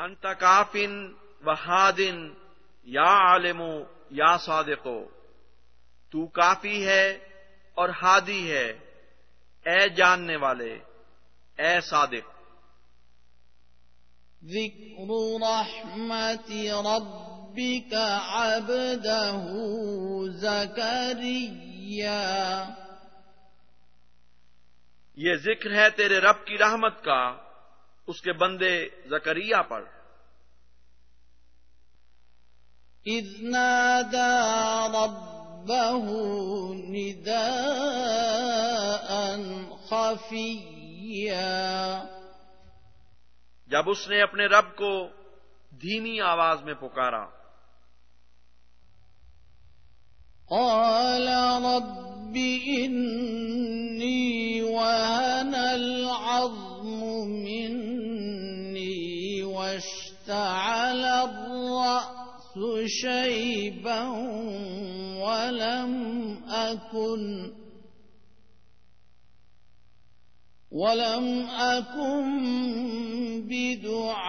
انت کافن و ہادن یا عالم یا صادقو تو کافی ہے اور ہادی ہے اے جاننے والے اے صادق۔ ذکر رحمت ربك عبده زكريا یہ ذکر ہے تیرے رب کی رحمت کا۔ اس کے بندے زکریہ پر۔ خفيا۔ جب اس نے اپنے رب کو دھیمی آواز میں پکارا۔ قال رب إني وهن العظم مني واشتعل الرأس شيبا ولم أكن ولم أكن بدعائك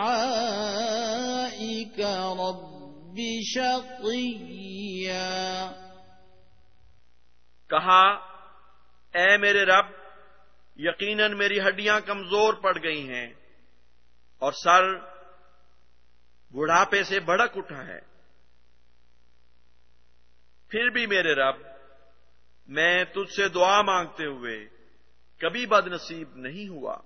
رب شقيا کہا، اے میرے رب، یقیناً میری ہڈیاں کمزور پڑ گئی ہیں اور سر بڑھاپے سے بڑک اٹھا ہے۔ پھر بھی میرے رب، میں تجھ سے دعا مانگتے ہوئے کبھی بد نصیب نہیں ہوا۔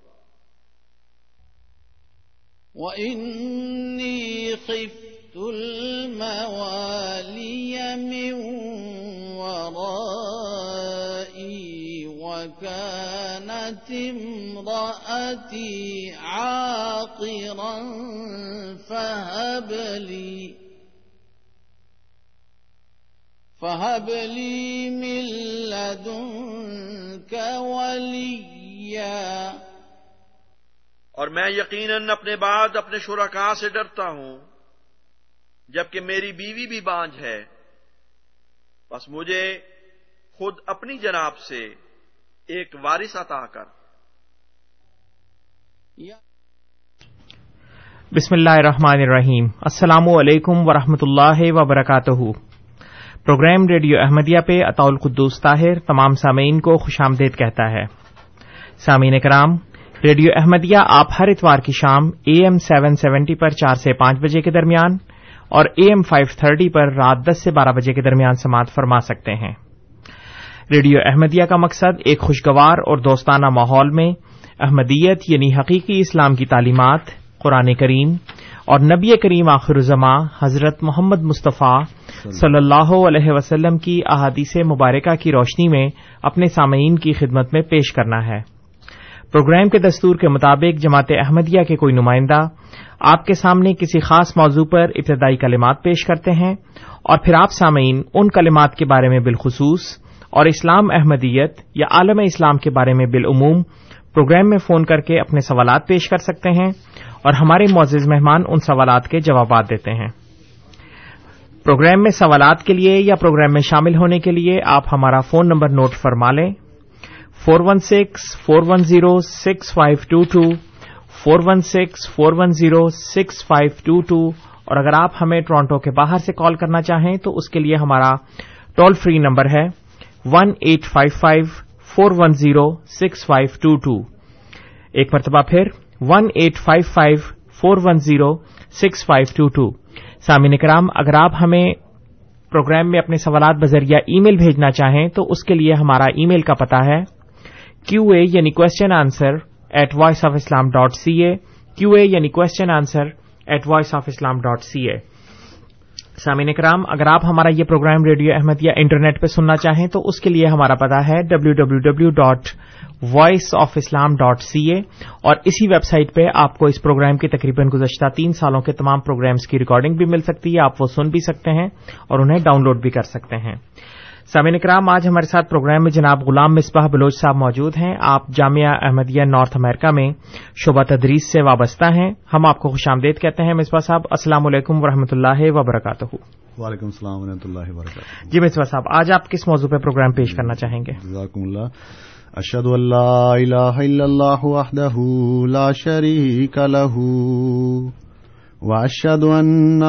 وَإِنِّي خِفْتُ الْمَوَالِيَ مِنْ امْرَأَتِي عَاقِرًا فَهَبْ لِي، فهب لي من لدنك وليا. اور میں یقیناً اپنے بعد اپنے شرکا سے ڈرتا ہوں، جبکہ میری بیوی بھی بانج ہے۔ بس مجھے خود اپنی جناب سے ایک وارث عطا کر۔ بسم اللہ الرحمن الرحیم السلام علیکم ورحمۃ اللہ وبرکاتہ پروگرام ریڈیو احمدیہ پہ اطول قدوس طاہر تمام سامعین کو خوش آمدید کہتا ہے سامعین کرام ریڈیو احمدیہ آپ ہر اتوار کی شام اے ایم سیون سیونٹی پر چار سے پانچ بجے کے درمیان اور اے ایم فائیو تھرٹی پر رات دس سے بارہ بجے کے درمیان سماعت فرما سکتے ہیں۔ ریڈیو احمدیہ کا مقصد ایک خوشگوار اور دوستانہ ماحول میں احمدیت یعنی حقیقی اسلام کی تعلیمات، قرآن کریم اور نبی کریم آخر الزماں حضرت محمد مصطفیٰ صلی اللہ علیہ وسلم کی احادیث مبارکہ کی روشنی میں اپنے سامعین کی خدمت میں پیش کرنا ہے۔ پروگرام کے دستور کے مطابق جماعت احمدیہ کے کوئی نمائندہ آپ کے سامنے کسی خاص موضوع پر ابتدائی کلمات پیش کرتے ہیں اور پھر آپ سامعین ان کلمات کے بارے میں بالخصوص اور اسلام احمدیت یا عالم اسلام کے بارے میں بالعموم پروگرام میں فون کر کے اپنے سوالات پیش کر سکتے ہیں اور ہمارے معزز مہمان ان سوالات کے جوابات دیتے ہیں۔ پروگرام میں سوالات کے لیے یا پروگرام میں شامل ہونے کے لیے آپ ہمارا فون نمبر نوٹ فرما لیں۔ Four one six, four one zero, six five two two. Four one six, four one zero, six five two two. اور اگر آپ ہمیں ٹورانٹو کے باہر سے کال کرنا چاہیں تو اس کے لیے ہمارا ٹول فری نمبر ہے۔ One eight five five four one zero six five two two ایک مرتبہ پھر one eight five five four one zero six five two two سامعین کرام، اگر آپ ہمیں پروگرام میں اپنے سوالات بذریعہ ای میل بھیجنا چاہیں تو اس کے لیے ہمارا ای میل کا پتا ہے کیو اے یعنی question answer at voice of Islam dot C A Q A یعنی question answer at voice of Islam dot C A سامعین کرام اگر آپ ہمارا یہ پروگرام ریڈیو احمد یا انٹرنیٹ پہ سننا چاہیں تو اس کے لیے ہمارا پتا ہے W W W dot voice of Islam dot C A اور اسی ویب سائٹ پہ آپ کو اس پروگرام کی تقریباً گزشتہ تین سالوں کے تمام پروگرامز کی ریکارڈنگ بھی مل سکتی ہے، آپ وہ سن بھی سکتے ہیں اور انہیں ڈاؤن لوڈ بھی کر سکتے ہیں۔ سامعین کرام آج ہمارے ساتھ پروگرام میں جناب غلام مصباح بلوچ صاحب موجود ہیں۔ آپ جامعہ احمدیہ نارتھ امریکہ میں شعبہ تدریس سے وابستہ ہیں۔ ہم آپ کو خوش آمدید کہتے ہیں مصباح صاحب السلام علیکم و رحمۃ اللہ وبرکاتہ۔ وعلیکم السلام و رحمۃ اللہ وبرکاتہ۔ جی مصباح صاحب آج آپ کس موضوع پہ پروگرام پیش کرنا چاہیں گے؟ جزاکم اللہ۔ اشهد ان لا الا له واشهد ان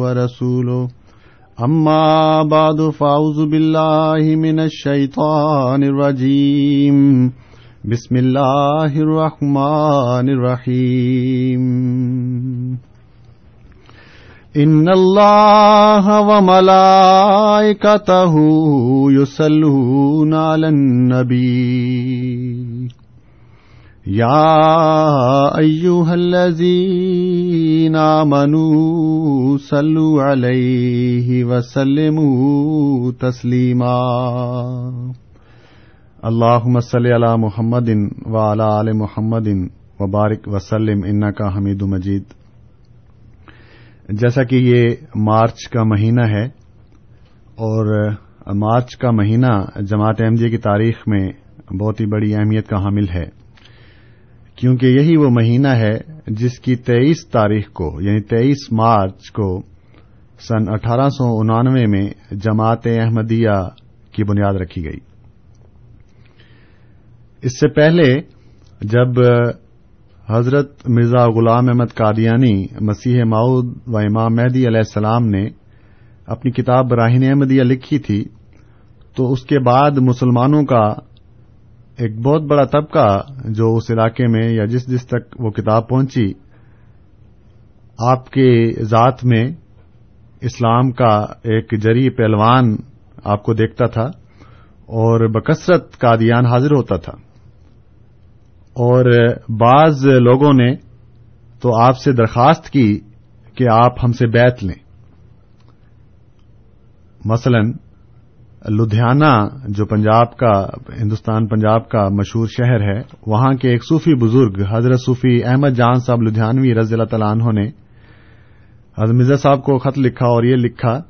ورسوله اما بعد فاعوذ بالله من الشيطان الرجيم. بسم الله الرحمن الرحيم. ان الله وملائكته يصلون على النبي. يا ايها الذين امنوا صلوا عليه وسلموا تسليما اللهم صل على محمد وعلى ال محمد وبارك وسلم انك حميد مجيد جیسا کہ یہ مارچ کا مہینہ ہے اور مارچ کا مہینہ جماعت احمدیہ کی تاریخ میں بہت ہی بڑی اہمیت کا حامل ہے۔ کیونکہ یہی وہ مہینہ ہے جس کی تیئیس تاریخ کو یعنی تیئیس مارچ کو سن اٹھارہ سو انانوے میں جماعت احمدیہ کی بنیاد رکھی گئی۔ اس سے پہلے جب حضرت مرزا غلام احمد قادیانی مسیح ماؤد و امام مہدی علیہ السلام نے اپنی کتاب براہین احمدیہ لکھی تھی، تو اس کے بعد مسلمانوں کا ایک بہت بڑا طبقہ جو اس علاقے میں یا جس جس تک وہ کتاب پہنچی، آپ کے ذات میں اسلام کا ایک جری پہلوان آپ کو دیکھتا تھا اور بکثرت قادیان حاضر ہوتا تھا۔ اور بعض لوگوں نے تو آپ سے درخواست کی کہ آپ ہم سے بیت لیں۔ مثلاً لدھیانہ جو پنجاب کا، ہندوستان پنجاب کا مشہور شہر ہے، وہاں کے ایک صوفی بزرگ، حضرت صوفی احمد جان صاحب لدھیانوی رضی اللہ تعالیٰ عنہ نے، حضرت مرزا صاحب کو خط لکھا اور یہ لکھا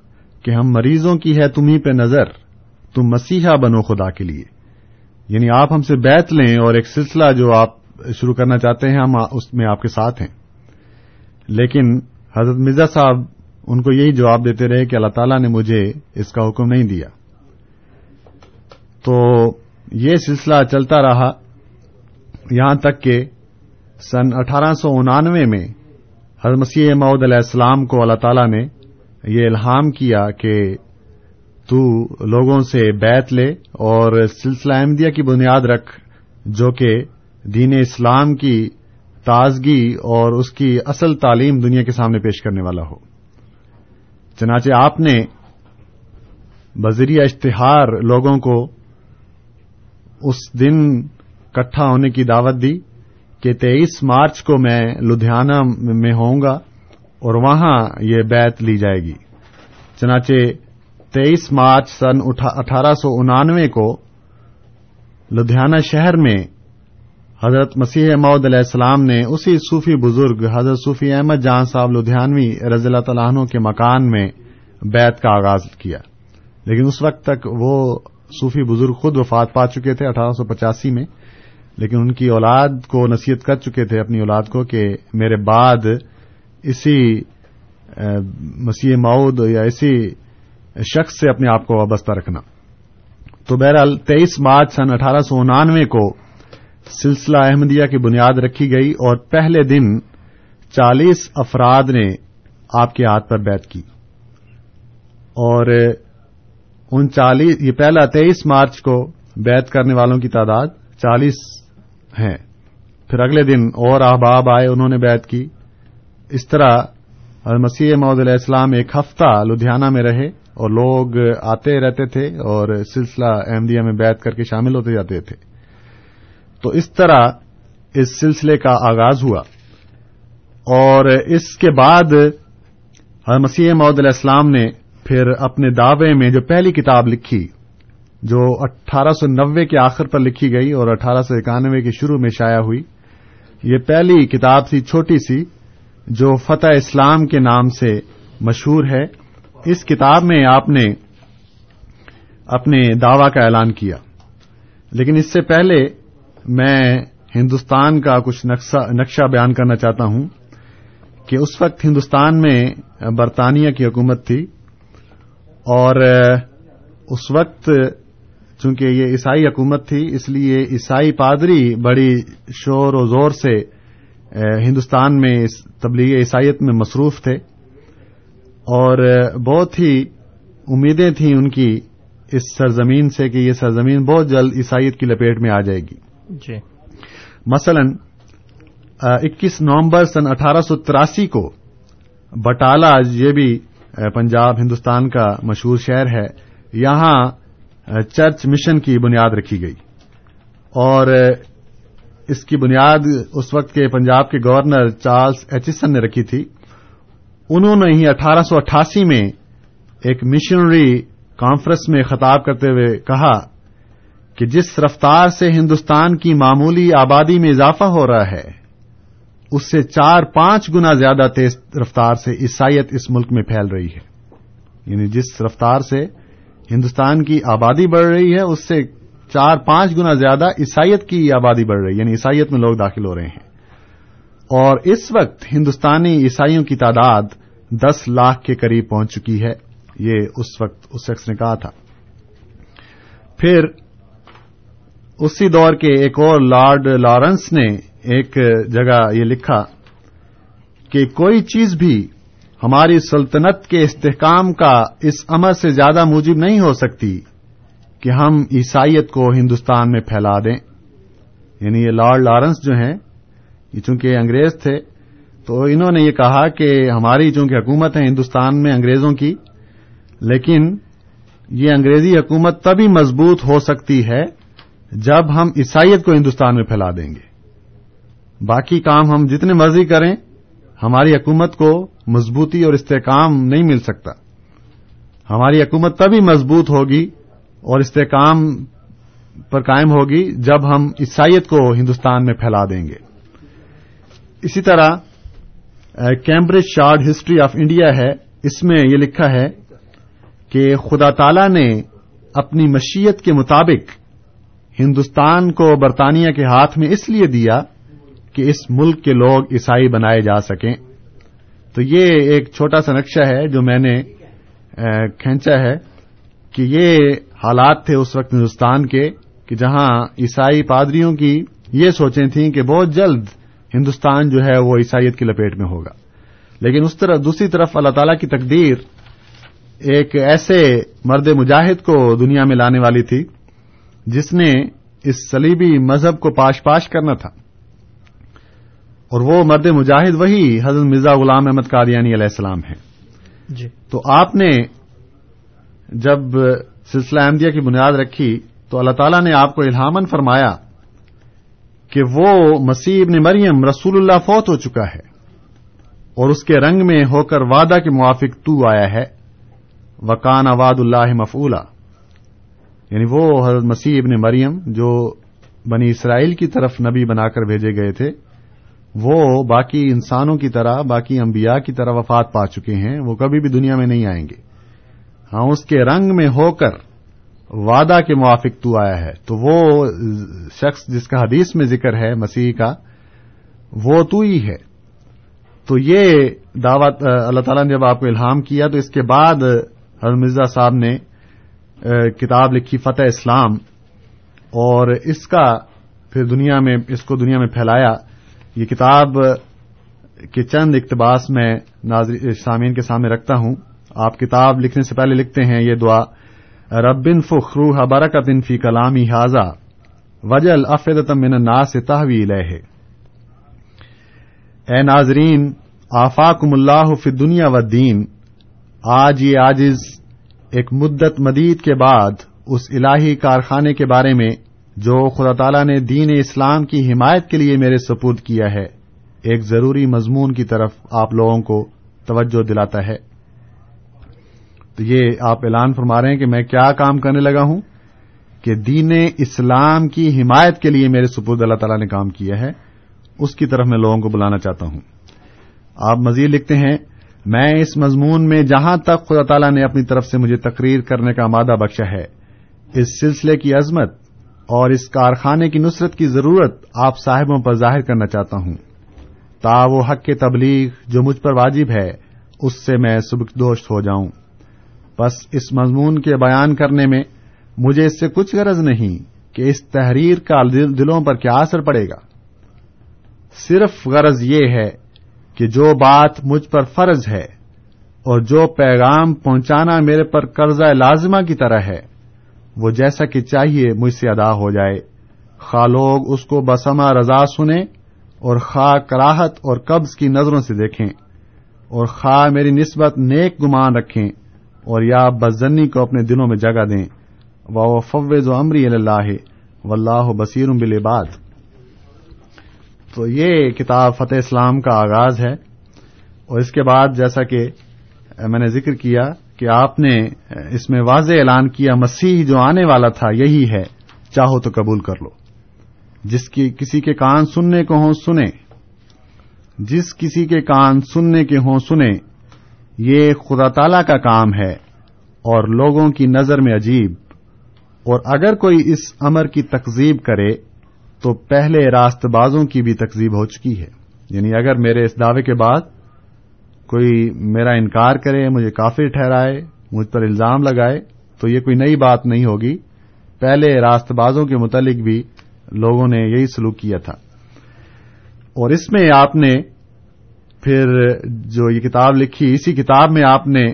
کہ ہم مریضوں کی ہے تمہیں پہ نظر، تم مسیحا بنو خدا کے لیے۔ یعنی آپ ہم سے بیت لیں اور ایک سلسلہ جو آپ شروع کرنا چاہتے ہیں، ہم اس میں آپ کے ساتھ ہیں۔ لیکن حضرت مرزا صاحب ان کو یہی جواب دیتے رہے کہ اللہ تعالیٰ نے مجھے اس کا حکم نہیں دیا۔ تو یہ سلسلہ چلتا رہا یہاں تک کہ سن اٹھارہ سو انانوے میں حضرت مسیح معود علیہ السلام کو اللہ تعالی نے یہ الہام کیا کہ تو لوگوں سے بیت لے اور سلسلہ احمدیہ کی بنیاد رکھ جو کہ دین اسلام کی تازگی اور اس کی اصل تعلیم دنیا کے سامنے پیش کرنے والا ہو۔ چنانچہ آپ نے بذریعہ اشتہار لوگوں کو اس دن کٹھا ہونے کی دعوت دی کہ تیئیس مارچ کو میں لدھیانہ میں ہوں گا اور وہاں یہ بیت لی جائے گی۔ چنانچہ تیئیس مارچ سن اٹھارہ سو انانوے کو لدھیانہ شہر میں حضرت مسیح مود علیہ السلام نے اسی صوفی بزرگ حضرت صوفی احمد جان صاحب لدھیانوی رضی اللہ تعالیٰ عنہ کے مکان میں بیت کا آغاز کیا۔ لیکن اس وقت تک وہ صوفی بزرگ خود وفات پا چکے تھے اٹھارہ سو پچاسی میں، لیکن ان کی اولاد کو نصیحت کر چکے تھے اپنی اولاد کو کہ میرے بعد اسی مسیح ماؤد یا اسی شخص سے اپنے آپ کو وابستہ رکھنا۔ تو بہرحال تیئیس مارچ سن اٹھارہ سو انانوے کو سلسلہ احمدیہ کی بنیاد رکھی گئی اور پہلے دن چالیس افراد نے آپ کے ہاتھ پر بیت کی۔ اور ان چالیس یہ پہلا تیئیس مارچ کو بیت کرنے والوں کی تعداد چالیس ہیں۔ پھر اگلے دن اور احباب آئے، انہوں نے بیت کی۔ اس طرح مسیح محدود علیہ السلام ایک ہفتہ لدھیانہ میں رہے اور لوگ آتے رہتے تھے اور سلسلہ احمدیہ میں بیت کر کے شامل ہوتے جاتے تھے۔ تو اس طرح اس سلسلے کا آغاز ہوا۔ اور اس کے بعد مسیح محدود علیہ السلام نے پھر اپنے دعوے میں جو پہلی کتاب لکھی، جو اٹھارہ سو نوے کے آخر پر لکھی گئی اور اٹھارہ سو اکانوے کے شروع میں شائع ہوئی، یہ پہلی کتاب تھی چھوٹی سی جو فتح اسلام کے نام سے مشہور ہے۔ اس کتاب میں آپ نے اپنے دعوی کا اعلان کیا۔ لیکن اس سے پہلے میں ہندوستان کا کچھ نقشہ بیان کرنا چاہتا ہوں کہ اس وقت ہندوستان میں برطانیہ کی حکومت تھی۔ اور اس وقت چونکہ یہ عیسائی حکومت تھی اس لیے عیسائی پادری بڑی شور و زور سے ہندوستان میں تبلیغ عیسائیت میں مصروف تھے۔ اور بہت ہی امیدیں تھیں ان کی اس سرزمین سے کہ یہ سرزمین بہت جلد عیسائیت کی لپیٹ میں آ جائے گی۔ جی۔ مثلا اکیس نومبر سن اٹھارہ سو تراسی کو بٹالہ یہ بھی پنجاب ہندوستان کا مشہور شہر ہے، یہاں چرچ مشن کی بنیاد رکھی گئی۔ اور اس کی بنیاد اس وقت کے پنجاب کے گورنر چارلز ایچسن نے رکھی تھی۔ انہوں نے ہی اٹھارہ سو اٹھاسی میں ایک مشنری کانفرنس میں خطاب کرتے ہوئے کہا کہ جس رفتار سے ہندوستان کی معمولی آبادی میں اضافہ ہو رہا ہے اس سے چار پانچ گنا زیادہ تیز رفتار سے عیسائیت اس ملک میں پھیل رہی ہے۔ یعنی جس رفتار سے ہندوستان کی آبادی بڑھ رہی ہے، اس سے چار پانچ گنا زیادہ عیسائیت کی آبادی بڑھ رہی ہے یعنی عیسائیت میں لوگ داخل ہو رہے ہیں۔ اور اس وقت ہندوستانی عیسائیوں کی تعداد دس لاکھ کے قریب پہنچ چکی ہے۔ یہ اس وقت اس شخص نے کہا تھا۔ پھر اسی دور کے ایک اور لارڈ لارنس نے ایک جگہ یہ لکھا کہ کوئی چیز بھی ہماری سلطنت کے استحکام کا اس عمر سے زیادہ موجب نہیں ہو سکتی کہ ہم عیسائیت کو ہندوستان میں پھیلا دیں۔ یعنی یہ لارڈ لارنس جو ہیں، یہ چونکہ انگریز تھے، تو انہوں نے یہ کہا کہ ہماری چونکہ حکومت ہے ہندوستان میں انگریزوں کی، لیکن یہ انگریزی حکومت تبھی مضبوط ہو سکتی ہے جب ہم عیسائیت کو ہندوستان میں پھیلا دیں گے۔ باقی کام ہم جتنے مرضی کریں، ہماری حکومت کو مضبوطی اور استحکام نہیں مل سکتا۔ ہماری حکومت تبھی مضبوط ہوگی اور استحکام پر قائم ہوگی جب ہم عیسائیت کو ہندوستان میں پھیلا دیں گے۔ اسی طرح Cambridge short history of India ہے۔ اس میں یہ لکھا ہے کہ خدا تعالی نے اپنی مشیت کے مطابق ہندوستان کو برطانیہ کے ہاتھ میں اس لیے دیا کہ اس ملک کے لوگ عیسائی بنائے جا سکیں۔ تو یہ ایک چھوٹا سا نقشہ ہے جو میں نے کھینچا ہے کہ یہ حالات تھے اس وقت ہندوستان کے کہ جہاں عیسائی پادریوں کی یہ سوچیں تھیں کہ بہت جلد ہندوستان جو ہے وہ عیسائیت کی لپیٹ میں ہوگا۔ لیکن اس طرح دوسری طرف اللہ تعالی کی تقدیر ایک ایسے مرد مجاہد کو دنیا میں لانے والی تھی جس نے اس سلیبی مذہب کو پاش پاش کرنا تھا۔ اور وہ مرد مجاہد وہی حضرت مرزا غلام احمد قادیانی علیہ السلام ہیں۔ جی۔ تو آپ نے جب سلسلہ احمدیہ کی بنیاد رکھی تو اللہ تعالیٰ نے آپ کو الہامن فرمایا کہ وہ مسیح ابن مریم رسول اللہ فوت ہو چکا ہے اور اس کے رنگ میں ہو کر وعدہ کے موافق تو آیا ہے۔ وکان آواد اللہ مفعولا۔ یعنی وہ حضرت مسیح ابن مریم جو بنی اسرائیل کی طرف نبی بنا کر بھیجے گئے تھے۔ وہ باقی انسانوں کی طرح، باقی انبیاء کی طرح وفات پا چکے ہیں، وہ کبھی بھی دنیا میں نہیں آئیں گے۔ ہاں اس کے رنگ میں ہو کر وعدہ کے موافق تو آیا ہے۔ تو وہ شخص جس کا حدیث میں ذکر ہے، مسیح کا، وہ تو ہی ہے۔ تو یہ دعوت اللہ تعالیٰ نے جب آپ کو الہام کیا، تو اس کے بعد حضرت مرزا صاحب نے کتاب لکھی، فتح اسلام، اور اس کا پھر دنیا میں، اس کو دنیا میں پھیلایا۔ یہ کتاب کے چند اقتباس میں سامعین کے سامنے رکھتا ہوں۔ آپ کتاب لکھنے سے پہلے لکھتے ہیں یہ دعا، ربن فخرو برکت فی کلامی حاضہ وجل افید من نا سے تحوی اے ناظرین، آفاکم اللہ فی دنیا و دین آج یہ آجز ایک مدت مدید کے بعد اس الہی کارخانے کے بارے میں جو خدا تعالی نے دین اسلام کی حمایت کے لیے میرے سپرد کیا ہے، ایک ضروری مضمون کی طرف آپ لوگوں کو توجہ دلاتا ہے۔ تو یہ آپ اعلان فرما رہے ہیں کہ میں کیا کام کرنے لگا ہوں؟ کہ دین اسلام کی حمایت کے لیے میرے سپرد اللہ تعالی نے کام کیا ہے۔ اس کی طرف میں لوگوں کو بلانا چاہتا ہوں۔ آپ مزید لکھتے ہیں، میں اس مضمون میں جہاں تک خدا تعالیٰ نے اپنی طرف سے مجھے تقریر کرنے کا مادہ بخشا ہے، اس سلسلے کی عظمت اور اس کارخانے کی نصرت کی ضرورت آپ صاحبوں پر ظاہر کرنا چاہتا ہوں۔ تا وہ حق کے تبلیغ جو مجھ پر واجب ہے، اس سے میں سبک دوست ہو جاؤں۔ بس اس مضمون کے بیان کرنے میں مجھے اس سے کچھ غرض نہیں کہ اس تحریر کا دلوں پر کیا اثر پڑے گا۔ صرف غرض یہ ہے کہ جو بات مجھ پر فرض ہے اور جو پیغام پہنچانا میرے پر قرضہ لازمہ کی طرح ہے وہ جیسا کہ چاہیے مجھ سے ادا ہو جائے۔ خواہ لوگ اس کو بسما رضا سنیں اور خواہ کراہت اور قبض کی نظروں سے دیکھیں اور خواہ میری نسبت نیک گمان رکھیں اور یا بزنی کو اپنے دلوں میں جگہ دیں۔ و فوز و امری اللہ و اللہ بصیر بالعباد۔ تو یہ کتاب فتح اسلام کا آغاز ہے اور اس کے بعد جیسا کہ میں نے ذکر کیا کہ آپ نے اس میں واضح اعلان کیا مسیح جو آنے والا تھا، یہی ہے، چاہو تو قبول کر لو۔ جس کی، کسی کے کان سننے کو ہوں سنیں جس کسی کے کان سننے کے ہوں سنیں یہ خدا تعالی کا کام ہے اور لوگوں کی نظر میں عجیب۔ اور اگر کوئی اس امر کی تقزیب کرے، تو پہلے راست بازوں کی بھی تقزیب ہو چکی ہے۔ یعنی اگر میرے اس دعوے کے بعد کوئی میرا انکار کرے، مجھے کافر ٹھہرائے، مجھ پر الزام لگائے، تو یہ کوئی نئی بات نہیں ہوگی۔ پہلے راست بازوں کے متعلق بھی لوگوں نے یہی سلوک کیا تھا۔ اور اس میں آپ نے پھر جو یہ کتاب لکھی، اسی کتاب میں آپ نے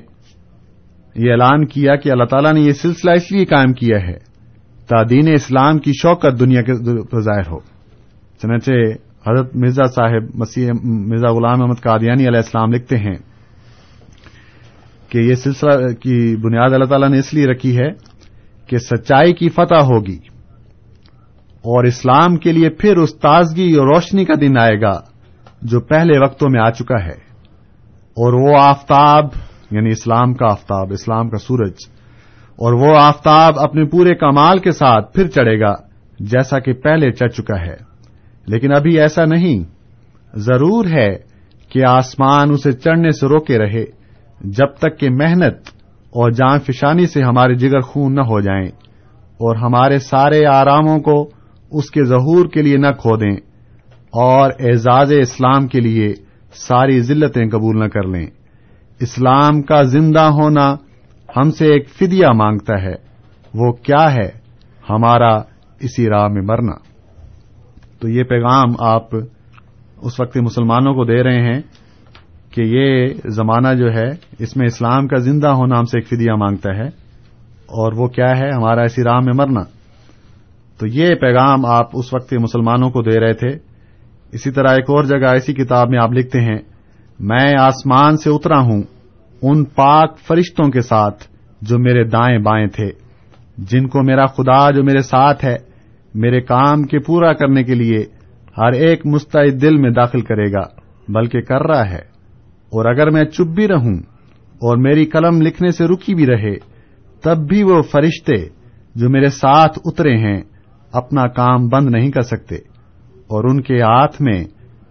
یہ اعلان کیا کہ اللہ تعالیٰ نے یہ سلسلہ اس لیے قائم کیا ہے دین اسلام کی شوقت دنیا کے ظاہر ہو۔ چنانچہ حضرت مرزا صاحب مسیح مرزا غلام احمد قادیانی علیہ السلام لکھتے ہیں کہ یہ سلسلہ کی بنیاد اللہ تعالیٰ نے اس لیے رکھی ہے کہ سچائی کی فتح ہوگی اور اسلام کے لیے پھر اس تازگی اور روشنی کا دن آئے گا جو پہلے وقتوں میں آ چکا ہے اور وہ آفتاب یعنی اسلام کا آفتاب، اسلام کا سورج، اور وہ آفتاب اپنے پورے کمال کے ساتھ پھر چڑھے گا جیسا کہ پہلے چڑھ چکا ہے۔ لیکن ابھی ایسا نہیں۔ ضرور ہے کہ آسمان اسے چڑھنے سے روکے رہے، جب تک کہ محنت اور جان فشانی سے ہمارے جگر خون نہ ہو جائیں اور ہمارے سارے آراموں کو اس کے ظہور کے لیے نہ کھو دیں اور اعزاز اسلام کے لیے ساری ذلتیں قبول نہ کر لیں۔ اسلام کا زندہ ہونا ہم سے ایک فدیہ مانگتا ہے۔ وہ کیا ہے؟ ہمارا اسی راہ میں مرنا۔ تو یہ پیغام آپ اس وقت مسلمانوں کو دے رہے ہیں کہ یہ زمانہ جو ہے، اس میں اسلام کا زندہ ہونا ہم سے ایک فدیہ مانگتا ہے اور وہ کیا ہے، ہمارا اسی راہ میں مرنا۔ تو یہ پیغام آپ اس وقت مسلمانوں کو دے رہے تھے۔ اسی طرح ایک اور جگہ ایسی کتاب میں آپ لکھتے ہیں، میں آسمان سے اترا ہوں، ان پاک فرشتوں کے ساتھ جو میرے دائیں بائیں تھے، جن کو میرا خدا جو میرے ساتھ ہے میرے کام کے پورا کرنے کے لیے ہر ایک مستعد دل میں داخل کرے گا، بلکہ کر رہا ہے۔ اور اگر میں چپ بھی رہوں اور میری قلم لکھنے سے رکی بھی رہے، تب بھی وہ فرشتے جو میرے ساتھ اترے ہیں اپنا کام بند نہیں کر سکتے اور ان کے ہاتھ میں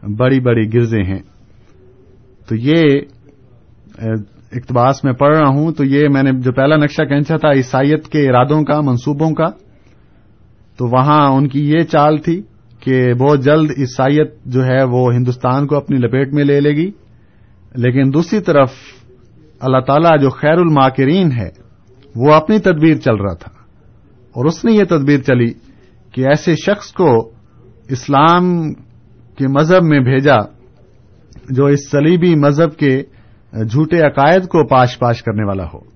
بڑی بڑی گرزے ہیں۔ تو یہ، اقتباس میں پڑھ رہا ہوں، تو یہ میں نے جو پہلا نقشہ کھینچا تھا عیسائیت کے ارادوں کا، منصوبوں کا۔ تو وہاں ان کی یہ چال تھی کہ بہت جلد عیسائیت جو ہے وہ ہندوستان کو اپنی لپیٹ میں لے لے گی۔ لیکن دوسری طرف اللہ تعالی جو خیر الماکرین ہے، وہ اپنی تدبیر چل رہا تھا۔ اور اس نے یہ تدبیر چلی کہ ایسے شخص کو اسلام کے مذہب میں بھیجا جو اس سلیبی مذہب کے جھوٹے عقائد کو پاش پاش کرنے والا ہو۔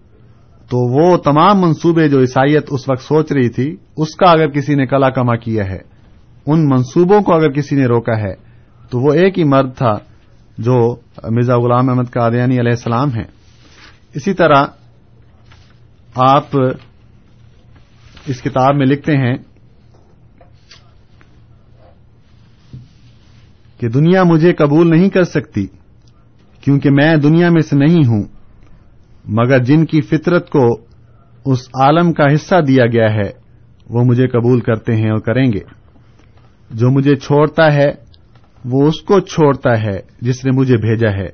تو وہ تمام منصوبے جو عیسائیت اس وقت سوچ رہی تھی، اس کا اگر کسی نے کلا کما کیا ہے، ان منصوبوں کو اگر کسی نے روکا ہے، تو وہ ایک ہی مرد تھا جو مرزا غلام احمد قادیانی علیہ السلام ہیں۔ اسی طرح آپ اس کتاب میں لکھتے ہیں کہ دنیا مجھے قبول نہیں کر سکتی، کیونکہ میں دنیا میں سے نہیں ہوں۔ مگر جن کی فطرت کو اس عالم کا حصہ دیا گیا ہے، وہ مجھے قبول کرتے ہیں اور کریں گے۔ جو مجھے چھوڑتا ہے، وہ اس کو چھوڑتا ہے جس نے مجھے بھیجا ہے۔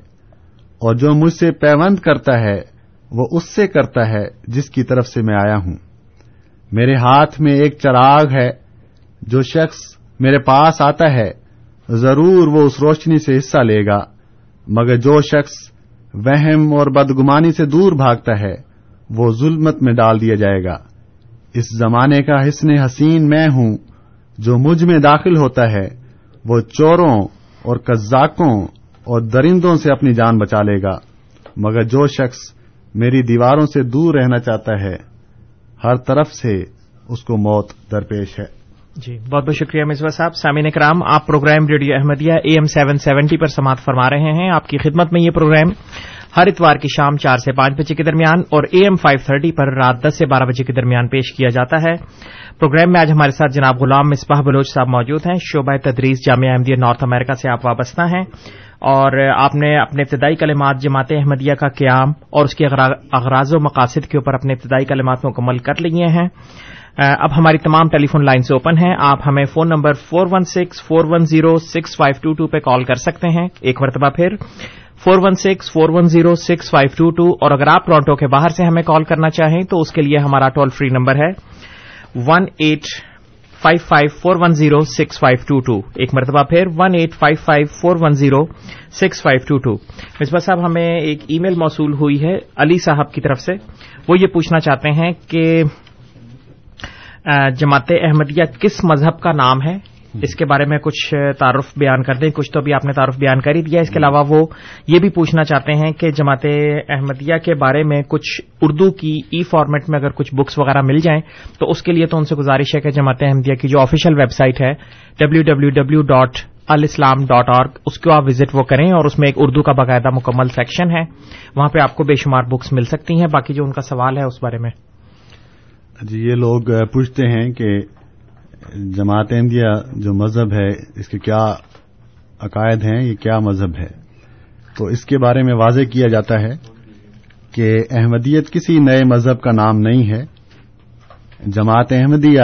اور جو مجھ سے پیوند کرتا ہے، وہ اس سے کرتا ہے جس کی طرف سے میں آیا ہوں۔ میرے ہاتھ میں ایک چراغ ہے، جو شخص میرے پاس آتا ہے، ضرور وہ اس روشنی سے حصہ لے گا۔ مگر جو شخص وہم اور بدگمانی سے دور بھاگتا ہے، وہ ظلمت میں ڈال دیا جائے گا۔ اس زمانے کا حسن حسین میں ہوں، جو مجھ میں داخل ہوتا ہے، وہ چوروں اور قزاقوں اور درندوں سے اپنی جان بچا لے گا۔ مگر جو شخص میری دیواروں سے دور رہنا چاہتا ہے، ہر طرف سے اس کو موت درپیش ہے۔ جی بہت بہت شکریہ مصباح صاحب۔ سامعین کرام آپ program radio Ahmadiyya A M seven seventy پر سماعت فرما رہے ہیں۔ آپ کی خدمت میں یہ پروگرام ہر اتوار کی شام چار سے پانچ بجے کے درمیان اور اے ایم فائیو تھرٹی پر رات دس سے بارہ بجے کے درمیان پیش کیا جاتا ہے۔ پروگرام میں آج ہمارے ساتھ جناب غلام مصباح بلوچ صاحب موجود ہیں۔ شعبہ تدریس جامعہ احمدیہ نارتھ امریکہ سے آپ وابستہ ہیں۔ اور آپ نے اپنے ابتدائی کلمات جماعت احمدیہ کا قیام اور اس کے اغراض و مقاصد کے اوپر اپنے ابتدائی کلمات مکمل کر لیے ہیں۔ اب ہماری تمام ٹیلی فون لائنس اوپن ہیں۔ آپ ہمیں phone number four one six four one zero six five two two پہ کال کر سکتے ہیں۔ ایک مرتبہ پھر۔ Four one six four one zero six five two two اور اگر آپ ٹورانٹو کے باہر سے ہمیں کال کرنا چاہیں تو اس کے لیے ہمارا ٹول فری نمبر ہے۔ One eight five five four one zero six five two two ایک مرتبہ پھر۔ One eight five five four one zero six five two two Misbah صاحب، ہمیں ایک ای میل موصول ہوئی ہے علی صاحب کی طرف سے۔ وہ یہ پوچھنا چاہتے ہیں کہ جماعت احمدیہ کس مذہب کا نام ہے؟ اس کے بارے میں کچھ تعارف بیان کر دیں۔ کچھ تو بھی آپ نے تعارف بیان کر ہی دیا۔ اس کے علاوہ وہ یہ بھی پوچھنا چاہتے ہیں کہ جماعت احمدیہ کے بارے میں کچھ اردو کی ای فارمیٹ میں اگر کچھ بکس وغیرہ مل جائیں تو اس کے لیے تو ان سے گزارش ہے کہ جماعت احمدیہ کی جو آفیشیل ویب سائٹ ہے W W W dot Alislam dot org اس کو آپ وزٹ وہ کریں اور اس میں ایک اردو کا باقاعدہ مکمل سیکشن ہے۔ وہاں پہ آپ کو بے شمار بکس مل سکتی ہیں۔ باقی جو ان کا سوال ہے اس بارے میں۔ جی یہ لوگ پوچھتے ہیں کہ جماعت احمدیہ جو مذہب ہے، اس کے کیا عقائد ہیں؟ یہ کیا مذہب ہے؟ تو اس کے بارے میں واضح کیا جاتا ہے کہ احمدیت کسی نئے مذہب کا نام نہیں ہے۔ جماعت احمدیہ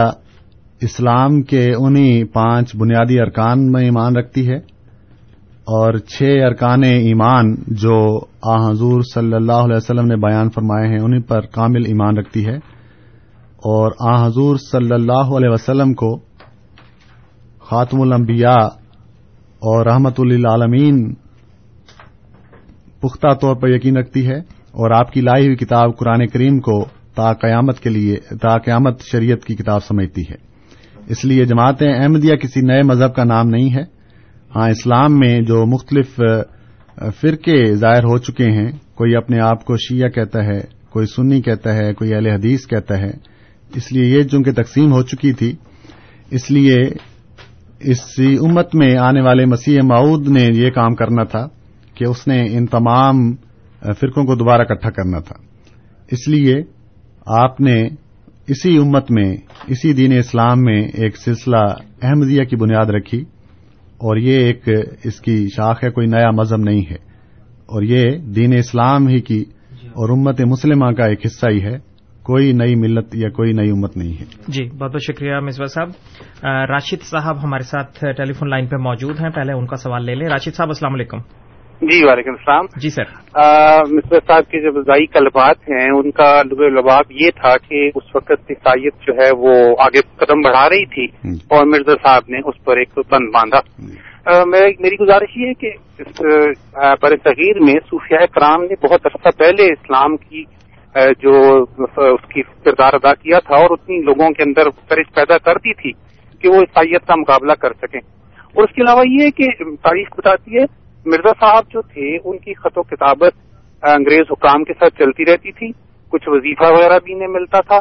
اسلام کے انہی پانچ بنیادی ارکان میں ایمان رکھتی ہے اور چھ ارکان ایمان جو آ حضور صلی اللہ علیہ وسلم نے بیان فرمائے ہیں انہیں پر کامل ایمان رکھتی ہے۔ اور آ حضور صلی اللہ علیہ وسلم کو خاتم الانبیاء اور رحمت للعالمین پختہ طور پر یقین رکھتی ہے اور آپ کی لائی ہوئی کتاب قرآن کریم کو تا قیامت کے لیے تا قیامت شریعت کی کتاب سمجھتی ہے۔ اس لیے جماعتیں احمدیہ کسی نئے مذہب کا نام نہیں ہے۔ ہاں اسلام میں جو مختلف فرقے ظاہر ہو چکے ہیں، کوئی اپنے آپ کو شیعہ کہتا ہے، کوئی سنی کہتا ہے، کوئی اہل حدیث کہتا ہے اس لیے یہ چونکہ تقسیم ہو چکی تھی، اس لیے اس امت میں آنے والے مسیح معود نے یہ کام کرنا تھا کہ اس نے ان تمام فرقوں کو دوبارہ اکٹھا کرنا تھا۔ اس لیے آپ نے اسی امت میں، اسی دین اسلام میں ایک سلسلہ احمدیہ کی بنیاد رکھی، اور یہ ایک اس کی شاخ ہے، کوئی نیا مذہب نہیں ہے۔ اور یہ دین اسلام ہی کی اور امت مسلمہ کا ایک حصہ ہی ہے۔ کوئی نئی ملت یا کوئی نئی امت نہیں ہے۔ جی بہت بہت شکریہ مصباح صاحب۔ راشد صاحب ہمارے ساتھ ٹیلی فون لائن پہ موجود ہیں۔ پہلے ان کا سوال لے لیں۔ راشد صاحب السلام علیکم۔ جی وعلیکم السلام۔ جی سر۔ مصباح صاحب کے جو وزائی کلبات ہیں ان کا لب لباب یہ تھا کہ اس وقت عیسائیت جو ہے وہ آگے قدم بڑھا رہی تھی اور مرزا صاحب نے اس پر ایک بند باندھا۔ میری گزارش یہ ہے کہ بر صغیر میں صوفیہ کرام نے بہت عرصہ پہلے اسلام کی جو اس کی کردار ادا کیا تھا اور اتنی لوگوں کے اندر فرش پیدا کر دی تھی کہ وہ عیسائیت کا مقابلہ کر سکیں۔ اور اس کے علاوہ یہ کہ تاریخ بتاتی ہے، مرزا صاحب جو تھے، ان کی خط و کتابت انگریز حکام کے ساتھ چلتی رہتی تھی۔ کچھ وظیفہ وغیرہ بھی انہیں ملتا تھا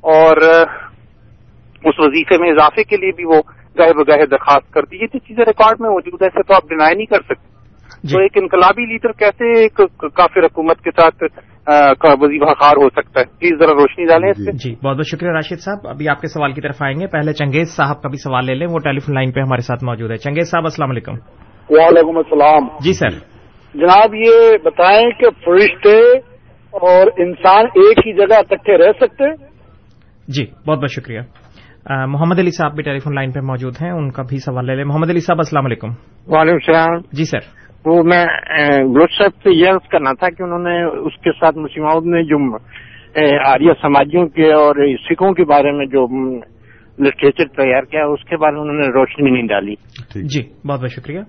اور اس وظیفے میں اضافے کے لیے بھی وہ گاہے بگاہے درخواست کرتی یہ جو چیزیں ریکارڈ میں موجود ہے ایسے تو آپ ڈینائی نہیں کر سکتے۔ تو ایک انقلابی لیڈر کیسے ایک کافر حکومت کے ساتھ وظیفہ خار ہو سکتا ہے؟ پلیز ذرا روشنی ڈالیں اس جی۔, جی بہت بہت شکریہ راشد صاحب۔ ابھی آپ کے سوال کی طرف آئیں گے۔ پہلے چنگیز صاحب کا بھی سوال لے لیں۔ وہ ٹیلی فون لائن پہ ہمارے ساتھ موجود ہے۔ چنگیز صاحب السلام علیکم۔ وعلیکم السلام۔ جی سر۔ جناب یہ بتائیں کہ فرشتے اور انسان ایک ہی جگہ اکٹھے رہ سکتے؟ جی بہت بہت شکریہ۔ محمد علی صاحب بھی ٹیلی فون لائن پہ موجود ہیں۔ ان کا بھی سوال لے لیں۔ محمد علی صاحب السلام علیکم۔ وعلیکم السلام۔ جی سر۔ وہ میں گلوچ صاحب سے یہ عرض کرنا تھا کہ انہوں نے اس کے ساتھ مسلم نے جو آریہ سماجیوں کے اور سکھوں کے بارے میں جو لٹریچر تیار کیا اس کے بارے میں انہوں نے روشنی نہیں ڈالی۔ جی بہت بہت شکریہ۔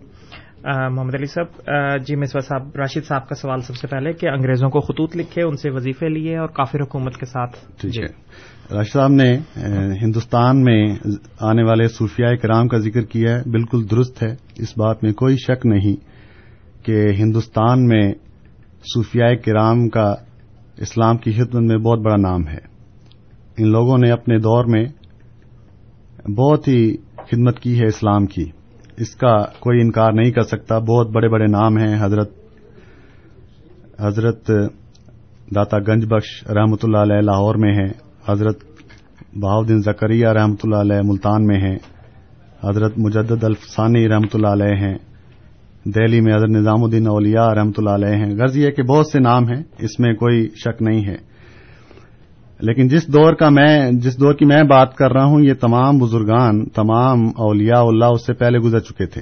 محمد علی صاحب جی مصباح صاحب راشد صاحب کا سوال سب سے پہلے کہ انگریزوں کو خطوط لکھے ان سے وظیفے لیے اور کافر حکومت کے ساتھ۔ ٹھیک ہے۔ راشد صاحب نے ہندوستان میں آنے والے صوفیاء کرام کا ذکر کیا ہے بالکل درست ہے اس بات میں کوئی شک نہیں۔ کہ ہندوستان میں صوفیاء کرام کا اسلام کی خدمت میں بہت بڑا نام ہے۔ ان لوگوں نے اپنے دور میں بہت ہی خدمت کی ہے اسلام کی۔ اس کا کوئی انکار نہیں کر سکتا۔ بہت بڑے بڑے نام ہیں۔ حضرت حضرت داتا گنج بخش رحمۃ اللہ علیہ لاہور میں ہیں۔ حضرت بہاؤدین زکریہ رحمۃ اللہ علیہ ملتان میں ہیں۔ حضرت مجدد الفسانی رحمۃ اللہ علیہ ہیں۔ دہلی میں حضرت نظام الدین اولیاء رحمۃ اللہ علیہ ہیں۔ غرض یہ کہ بہت سے نام ہیں، اس میں کوئی شک نہیں ہے۔ لیکن جس دور کا میں، جس دور کی میں بات کر رہا ہوں، یہ تمام بزرگان، تمام اولیاء اللہ اس سے پہلے گزر چکے تھے۔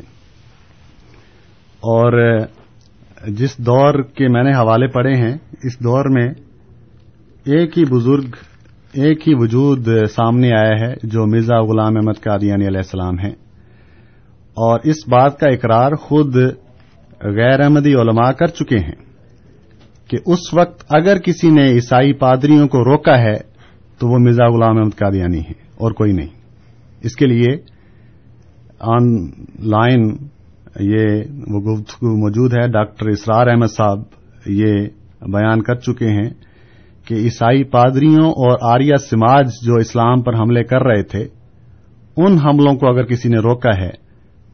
اور جس دور کے میں نے حوالے پڑے ہیں، اس دور میں ایک ہی بزرگ، ایک ہی وجود سامنے آیا ہے، جو مرزا غلام احمد قادیانی علیہ السلام ہیں۔ اور اس بات کا اقرار خود غیر احمدی علماء کر چکے ہیں کہ اس وقت اگر کسی نے عیسائی پادریوں کو روکا ہے تو وہ مرزا غلام احمد قادیانی ہے اور کوئی نہیں۔ اس کے لیے آن لائن یہ وہ گفتگو موجود ہے۔ ڈاکٹر اسرار احمد صاحب یہ بیان کر چکے ہیں کہ عیسائی پادریوں اور آریہ سماج جو اسلام پر حملے کر رہے تھے، ان حملوں کو اگر کسی نے روکا ہے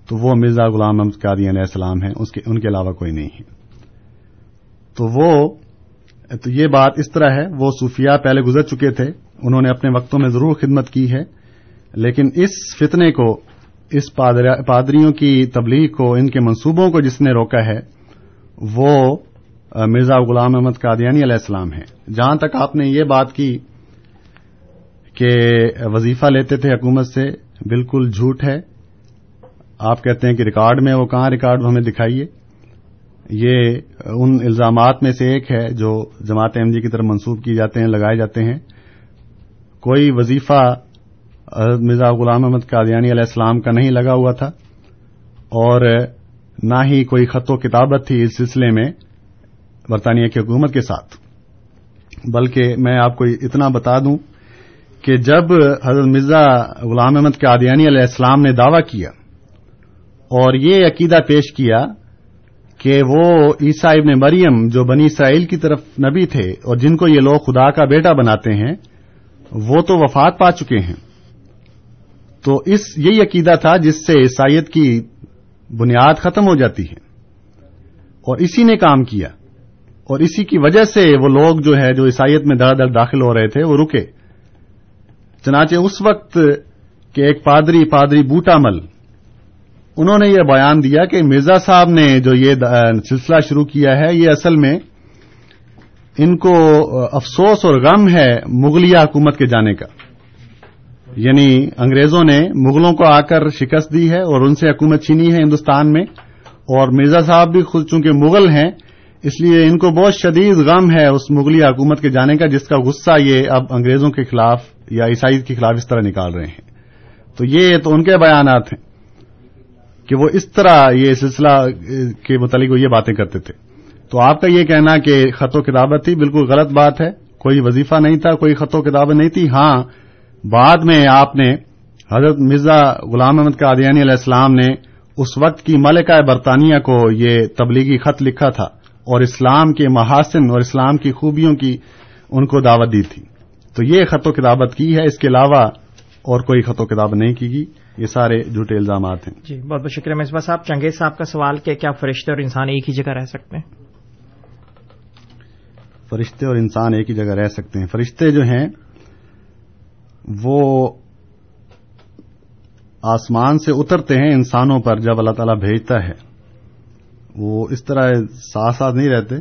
تو وہ مرزا غلام احمد قادی علیہ السلام ہیں ان کے علاوہ کوئی نہیں ہے۔ تو وہ تو یہ بات اس طرح ہے، وہ صوفیہ پہلے گزر چکے تھے، انہوں نے اپنے وقتوں میں ضرور خدمت کی ہے، لیکن اس فتنے کو، اس پادریوں کی تبلیغ کو، ان کے منصوبوں کو جس نے روکا ہے، وہ مرزا غلام احمد قادیانی علیہ السلام ہیں۔ جہاں تک آپ نے یہ بات کی کہ وظیفہ لیتے تھے حکومت سے، بالکل جھوٹ ہے۔ آپ کہتے ہیں کہ ریکارڈ میں وہ کہاں ریکارڈ ہمیں دکھائیے؟ یہ ان الزامات میں سے ایک ہے جو جماعت احمدی کی طرف منسوخ کیے جاتے ہیں، لگائے جاتے ہیں۔ کوئی وظیفہ مرزا غلام احمد قادیانی علیہ السلام کا نہیں لگا ہوا تھا اور نہ ہی کوئی خط و کتابت تھی اس سلسلے میں برطانیہ کی حکومت کے ساتھ۔ بلکہ میں آپ کو اتنا بتا دوں کہ جب حضرت مرزا غلام احمد قادیانی علیہ السلام نے دعوی کیا اور یہ عقیدہ پیش کیا کہ وہ عیسیٰ ابن مریم جو بنی اسرائیل کی طرف نبی تھے اور جن کو یہ لوگ خدا کا بیٹا بناتے ہیں، وہ تو وفات پا چکے ہیں۔ تو اس یہی عقیدہ تھا جس سے عیسائیت کی بنیاد ختم ہو جاتی ہے۔ اور اسی نے کام کیا۔ اور اسی کی وجہ سے وہ لوگ جو ہے جو عیسائیت میں دڑ داخل ہو رہے تھے، وہ رکے۔ چنانچہ اس وقت کہ ایک پادری پادری بوٹا مل انہوں نے یہ بیان دیا کہ مرزا صاحب نے جو یہ سلسلہ شروع کیا ہے، یہ اصل میں ان کو افسوس اور غم ہے مغلیہ حکومت کے جانے کا۔ یعنی انگریزوں نے مغلوں کو آ کر شکست دی ہے اور ان سے حکومت چھینی ہے ہندوستان میں۔ اور مرزا صاحب بھی خود چونکہ مغل ہیں، اس لیے ان کو بہت شدید غم ہے اس مغلی حکومت کے جانے کا، جس کا غصہ یہ اب انگریزوں کے خلاف یا عیسائی کے خلاف اس طرح نکال رہے ہیں۔ تو یہ تو ان کے بیانات ہیں۔ کہ وہ اس طرح یہ سلسلہ کے متعلق وہ یہ باتیں کرتے تھے۔ تو آپ کا یہ کہنا کہ خط و کتابت تھی، بالکل غلط بات ہے۔ کوئی وظیفہ نہیں تھا، کوئی خط و کتابت نہیں تھی۔ ہاں بعد میں آپ نے حضرت مرزا غلام احمد قادیانی علیہ السلام نے اس وقت کی ملکہ برطانیہ کو یہ تبلیغی خط لکھا تھا اور اسلام کے محاسن اور اسلام کی خوبیوں کی ان کو دعوت دی تھی۔ تو یہ خط و کتابت کی ہے، اس کے علاوہ اور کوئی خط و کتاب نہیں کی گئی۔ یہ سارے جھوٹے الزامات ہیں۔ جی بہت بہت شکریہ۔ مصباح صاحب چنگیز صاحب کا سوال کہ کیا فرشتے اور انسان ایک ہی جگہ رہ سکتے ہیں؟ فرشتے اور انسان ایک ہی جگہ رہ سکتے ہیں۔ فرشتے جو ہیں وہ آسمان سے اترتے ہیں انسانوں پر جب اللہ تعالیٰ بھیجتا ہے۔ وہ اس طرح ساتھ ساتھ نہیں رہتے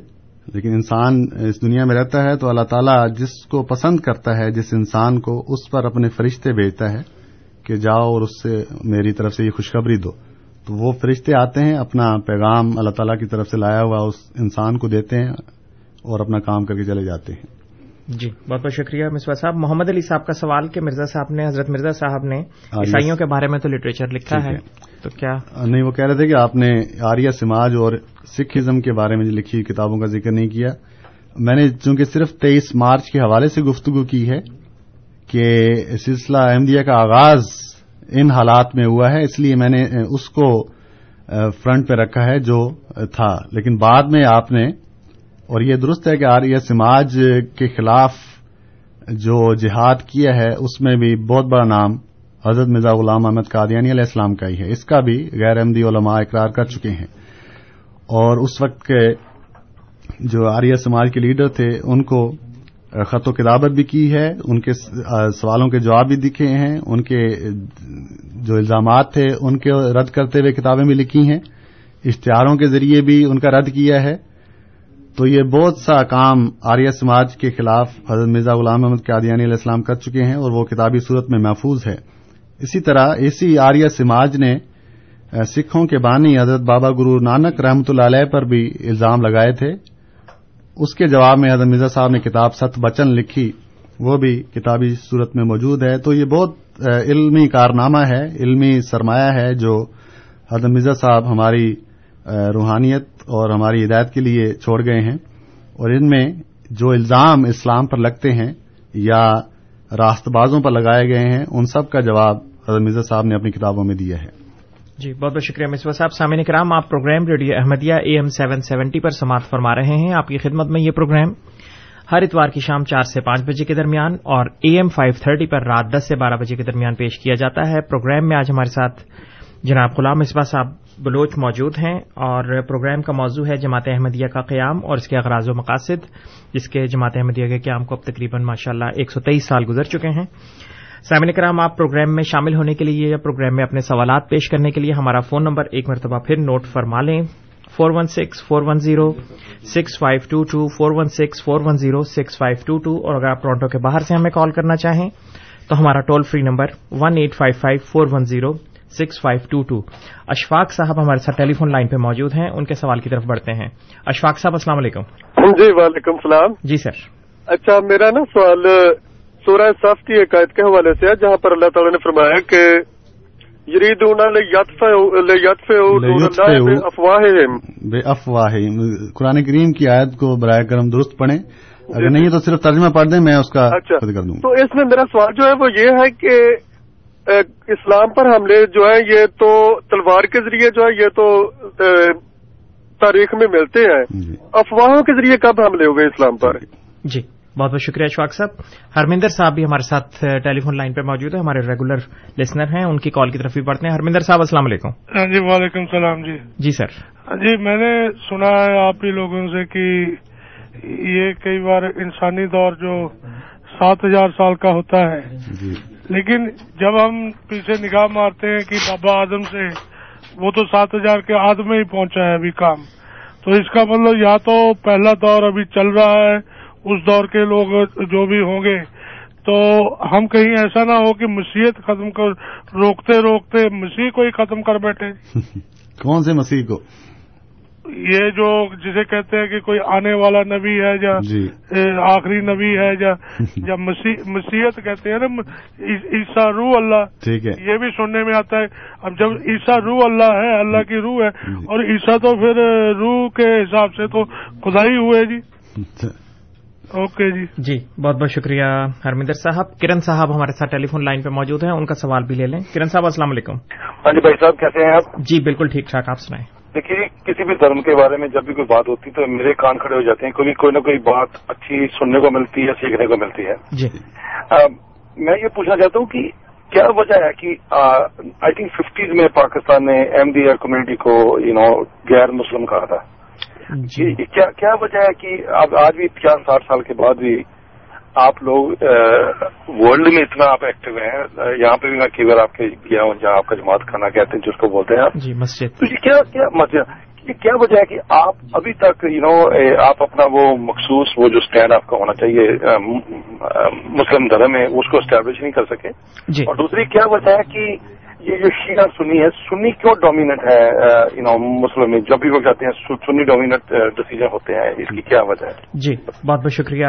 لیکن انسان اس دنیا میں رہتا ہے تو اللہ تعالیٰ جس کو پسند کرتا ہے جس انسان کو اس پر اپنے فرشتے بھیجتا ہے کہ جاؤ اور اس سے میری طرف سے یہ خوشخبری دو۔ تو وہ فرشتے آتے ہیں اپنا پیغام اللہ تعالیٰ کی طرف سے لایا ہوا اس انسان کو دیتے ہیں اور اپنا کام کر کے چلے جاتے ہیں۔ جی بہت بہت شکریہ مصباح صاحب۔ محمد علی صاحب کا سوال کہ مرزا صاحب نے حضرت مرزا صاحب نے عیسائیوں کے بارے میں تو لٹریچر لکھا ہے تو کیا؟ نہیں وہ کہہ رہے تھے کہ آپ نے آریہ سماج اور سکھ ازم کے بارے میں لکھی کتابوں کا ذکر نہیں کیا۔ میں نے چونکہ صرف تیئیس مارچ کے حوالے سے گفتگو کی ہے کہ سلسلہ احمدیہ کا آغاز ان حالات میں ہوا ہے، اس لیے میں نے اس کو فرنٹ پہ رکھا ہے جو تھا۔ لیکن بعد میں آپ نے، اور یہ درست ہے کہ آریہ سماج کے خلاف جو جہاد کیا ہے، اس میں بھی بہت بڑا نام حضرت مرزا غلام احمد قادیانی علیہ السلام کا ہی ہے۔ اس کا بھی غیر احمدی علماء اقرار کر چکے ہیں۔ اور اس وقت کے جو آریہ سماج کے لیڈر تھے، ان کو خط و کتابت بھی کی ہے، ان کے سوالوں کے جواب بھی دکھے ہیں، ان کے جو الزامات تھے، ان کے رد کرتے ہوئے کتابیں بھی لکھی ہیں۔ اشتہاروں کے ذریعے بھی ان کا رد کیا ہے۔ تو یہ بہت سا کام آریہ سماج کے خلاف حضرت مرزا غلام محمد قادیانی علیہ السلام کر چکے ہیں اور وہ کتابی صورت میں محفوظ ہے۔ اسی طرح اسی آریہ سماج نے سکھوں کے بانی حضرت بابا گرو نانک رحمت اللہ علیہ پر بھی الزام لگائے تھے۔ اس کے جواب میں حضرت مرزا صاحب نے کتاب ست بچن لکھی، وہ بھی کتابی صورت میں موجود ہے۔ تو یہ بہت علمی کارنامہ ہے، علمی سرمایہ ہے جو حضرت مرزا صاحب ہماری روحانیت اور ہماری ہدایت کے لیے چھوڑ گئے ہیں۔ اور ان میں جو الزام اسلام پر لگتے ہیں یا راست بازوں پر لگائے گئے ہیں، ان سب کا جواب حضرت مرزا صاحب نے اپنی کتابوں میں دیا ہے۔ جی بہت بہت شکریہ مصباح صاحب۔ سامعین کرام، آپ program radio Ahmadiyya A M seven seventy پر سماعت فرما رہے ہیں۔ آپ کی خدمت میں یہ پروگرام ہر اتوار کی شام چار سے پانچ بجے کے درمیان اور اے ایم فائیو تھرٹی پر رات دس سے بارہ بجے کے درمیان پیش کیا جاتا ہے۔ پروگرام میں آج ہمارے ساتھ جناب غلام مصباح صاحب بلوچ موجود ہیں اور پروگرام کا موضوع ہے جماعت احمدیہ کا قیام اور اس کے اغراض و مقاصد، جس کے جماعت احمدیہ کے قیام کو اب تقریباً ماشاء اللہ ایک سو تیئیس سال گزر چکے ہیں۔ سامعین کرام آپ پروگرام میں شامل ہونے کے لیے یا پروگرام میں اپنے سوالات پیش کرنے کے لیے ہمارا فون نمبر ایک مرتبہ پھر نوٹ فرما لیں۔ Four one six four one zero six five two two four one six four one zero six five two two اور اگر آپ ٹورانٹو کے باہر سے ہمیں کال کرنا چاہیں تو ہمارا toll free number one eight five five four one zero six five two two Ashfaq صاحب ہمارے ساتھ ٹیلی فون لائن پہ موجود ہیں ان کے سوال کی طرف بڑھتے ہیں۔ اشفاق صاحب السلام علیکم۔ جی وعلیکم السلام۔ جی سر۔ اچھا میرا نا سوال سورہ صف کی عقائد کے حوالے سے ہے جہاں پر اللہ تعالیٰ نے فرمایا کہ یریدون افواہ بے افواہ قرآن کریم کی آیت کو برائے کرم درست پڑھیں۔ اگر نہیں تو صرف ترجمہ پڑھ دیں میں اس کا اچھا۔ کر دوں۔ تو اس میں میرا سوال جو ہے وہ یہ ہے کہ اسلام پر حملے جو ہے یہ تو تلوار کے ذریعے جو ہے یہ تو تاریخ میں ملتے ہیں۔ افواہوں کے ذریعے کب حملے ہوئے اسلام پر؟ جی۔ بہت بہت شکریہ اشفاق صاحب۔ ہرمندر صاحب بھی ہمارے ساتھ ٹیلی فون لائن پہ موجود ہیں ہمارے ریگولر لسنر ہیں ان کی کال کی طرف بھی پڑھتے ہیں۔ ہرمندر صاحب السلام علیکم۔ جی وعلیکم السلام جی۔ جی سر۔ جی میں نے سنا ہے آپ ہی لوگوں سے کہ یہ کئی بار انسانی دور جو سات ہزار سال کا ہوتا ہے۔ لیکن جب ہم پیچھے نگاہ مارتے ہیں کہ بابا آدم سے وہ تو سات ہزار کے آد میں ہی پہنچا ہے ابھی کام۔ تو اس کا مطلب یا تو پہلا دور ابھی چل رہا ہے اس دور کے لوگ جو بھی ہوں گے تو ہم کہیں ایسا نہ ہو کہ مسیحت ختم کر روکتے روکتے مسیح کو ہی ختم کر بیٹھے۔ کون سے مسیح کو؟ یہ جو جسے کہتے ہیں کہ کوئی آنے والا نبی ہے یا جی۔ آخری نبی ہے یا مسیحت کہتے ہیں نا عیسیٰ روح اللہ۔ ٹھیک ہے۔ یہ بھی سننے میں آتا ہے۔ اب جب عیسیٰ روح اللہ ہے اللہ کی روح ہے اور عیسیٰ تو پھر روح کے حساب سے تو خدا ہی ہوئے جی۔ اوکے جی جی بہت بہت شکریہ ہرمندر صاحب۔ کرن صاحب ہمارے ساتھ ٹیلی فون لائن پہ موجود ہیں ان کا سوال بھی لے لیں۔ کرن صاحب السلام علیکم۔ ہاں جی بھائی صاحب کیسے ہیں آپ؟ جی بالکل ٹھیک ٹھاک آپ سنائیں۔ دیکھیے کسی بھی دھرم کے بارے میں جب بھی کوئی بات ہوتی ہے تو میرے کان کھڑے ہو جاتے ہیں کوئی کوئی نہ کوئی بات اچھی سننے کو ملتی ہے سیکھنے کو ملتی ہے۔ جی۔ میں یہ پوچھنا چاہتا ہوں کہ کیا وجہ ہے کہ آئی تھنک ففٹیز میں پاکستان نے ایم ڈی آر کمیونٹی کو یو نو غیر مسلم کہا تھا؟ کیا وجہ ہے کہ اب آج بھی پچاس ساٹھ سال کے بعد بھی آپ لوگ ورلڈ میں اتنا آپ ایکٹیو ہیں یہاں پہ بھی میں کئی بار آپ کے گیا ہوں جہاں آپ کا جماعت کھانا کہتے ہیں جس کو بولتے ہیں آپ۔ جی مسجد۔ تو یہ کیا کیا مسجد یہ کیا وجہ ہے کہ آپ ابھی تک یو نو آپ اپنا وہ مخصوص وہ جو اسٹینڈ آپ کا ہونا چاہیے مسلم دھرم ہے اس کو اسٹیبلش نہیں کر سکے۔ جی۔ اور دوسری کیا وجہ ہے کہ یہ جو شیعہ سنی ہے سنی کیوں ڈومیننٹ ہے یو نو مسلم میں جب بھی وہ کہتے ہیں سنی ڈومیننٹ ڈیسیجن ہوتے ہیں اس کی کیا وجہ ہے؟ جی بہت بہت شکریہ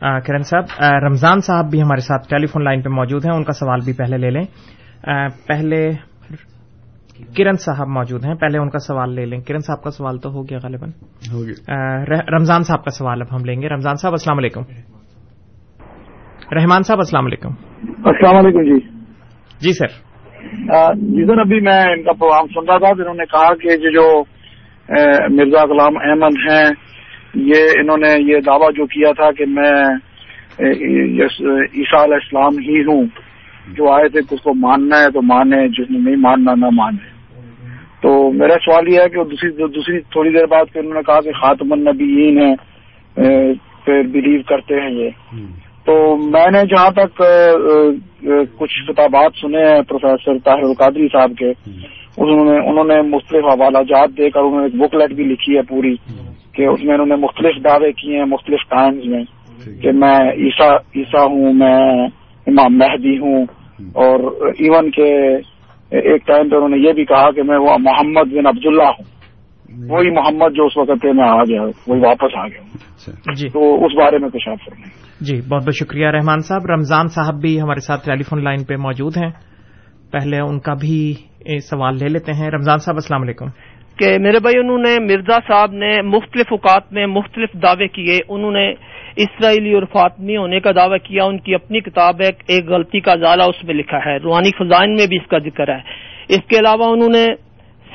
کرن صاحب۔ رمضان صاحب بھی ہمارے ساتھ ٹیلی فون لائن پہ موجود ہیں ان کا سوال بھی پہلے لے لیں۔ پہلے کرن صاحب موجود ہیں پہلے ان کا سوال لے لیں۔ کرن صاحب کا سوال تو ہو گیا غالباً۔ رمضان صاحب کا سوال اب ہم لیں گے۔ رمضان صاحب السلام علیکم۔ رحمان صاحب السلام علیکم۔ السلام علیکم جی۔ جی سر۔ جی سر ابھی میں ان کا پروگرام سن رہا تھا انہوں نے کہا کہ جو مرزا غلام احمد ہیں، یہ انہوں نے یہ دعویٰ جو کیا تھا کہ میں عیسیٰ علیہ السلام ہی ہوں، جو آئے تھے اس کو ماننا ہے تو مانے، جس نے نہیں ماننا نہ مانے۔ تو میرا سوال یہ ہے کہ دوسری دوسری تھوڑی دیر بعد پھر انہوں نے کہا کہ خاتم النبیین ہے پھر بلیو کرتے ہیں یہ۔ تو میں نے جہاں تک کچھ خطابات سنے ہیں پروفیسر طاہر القادری صاحب کے انہوں نے انہوں نے مختلف حوالہ جات دے کر انہوں نے ایک بک لیٹ بھی لکھی ہے پوری کہ اس میں انہوں نے مختلف دعوے کیے ہیں مختلف ٹائمز میں کہ میں عیسیٰ عیسیٰ ہوں میں امام مہدی ہوں اور ایون کے ایک ٹائم پہ انہوں نے یہ بھی کہا کہ میں وہ محمد بن عبداللہ ہوں۔ وہی محمد جو اس وقت میں آ گیا وہی واپس آ گیا۔ ہوں اچھا۔ جی۔ تو اس بارے میں کچھ آپ فرمائیں۔ جی بہت بہت شکریہ رحمان صاحب۔ رمضان صاحب بھی ہمارے ساتھ ٹیلی فون لائن پہ موجود ہیں۔ پہلے ان کا بھی سوال لے لیتے ہیں۔ رمضان صاحب السلام علیکم۔ کہ میرے بھائی انہوں نے مرزا صاحب نے مختلف اوقات میں مختلف دعوے کیے۔ انہوں نے اسرائیلی اور فاطمی ہونے کا دعویٰ کیا۔ ان کی اپنی کتاب ہے ایک غلطی کا زالہ اس میں لکھا ہے۔ روحانی خزائن میں بھی اس کا ذکر ہے۔ اس کے علاوہ انہوں نے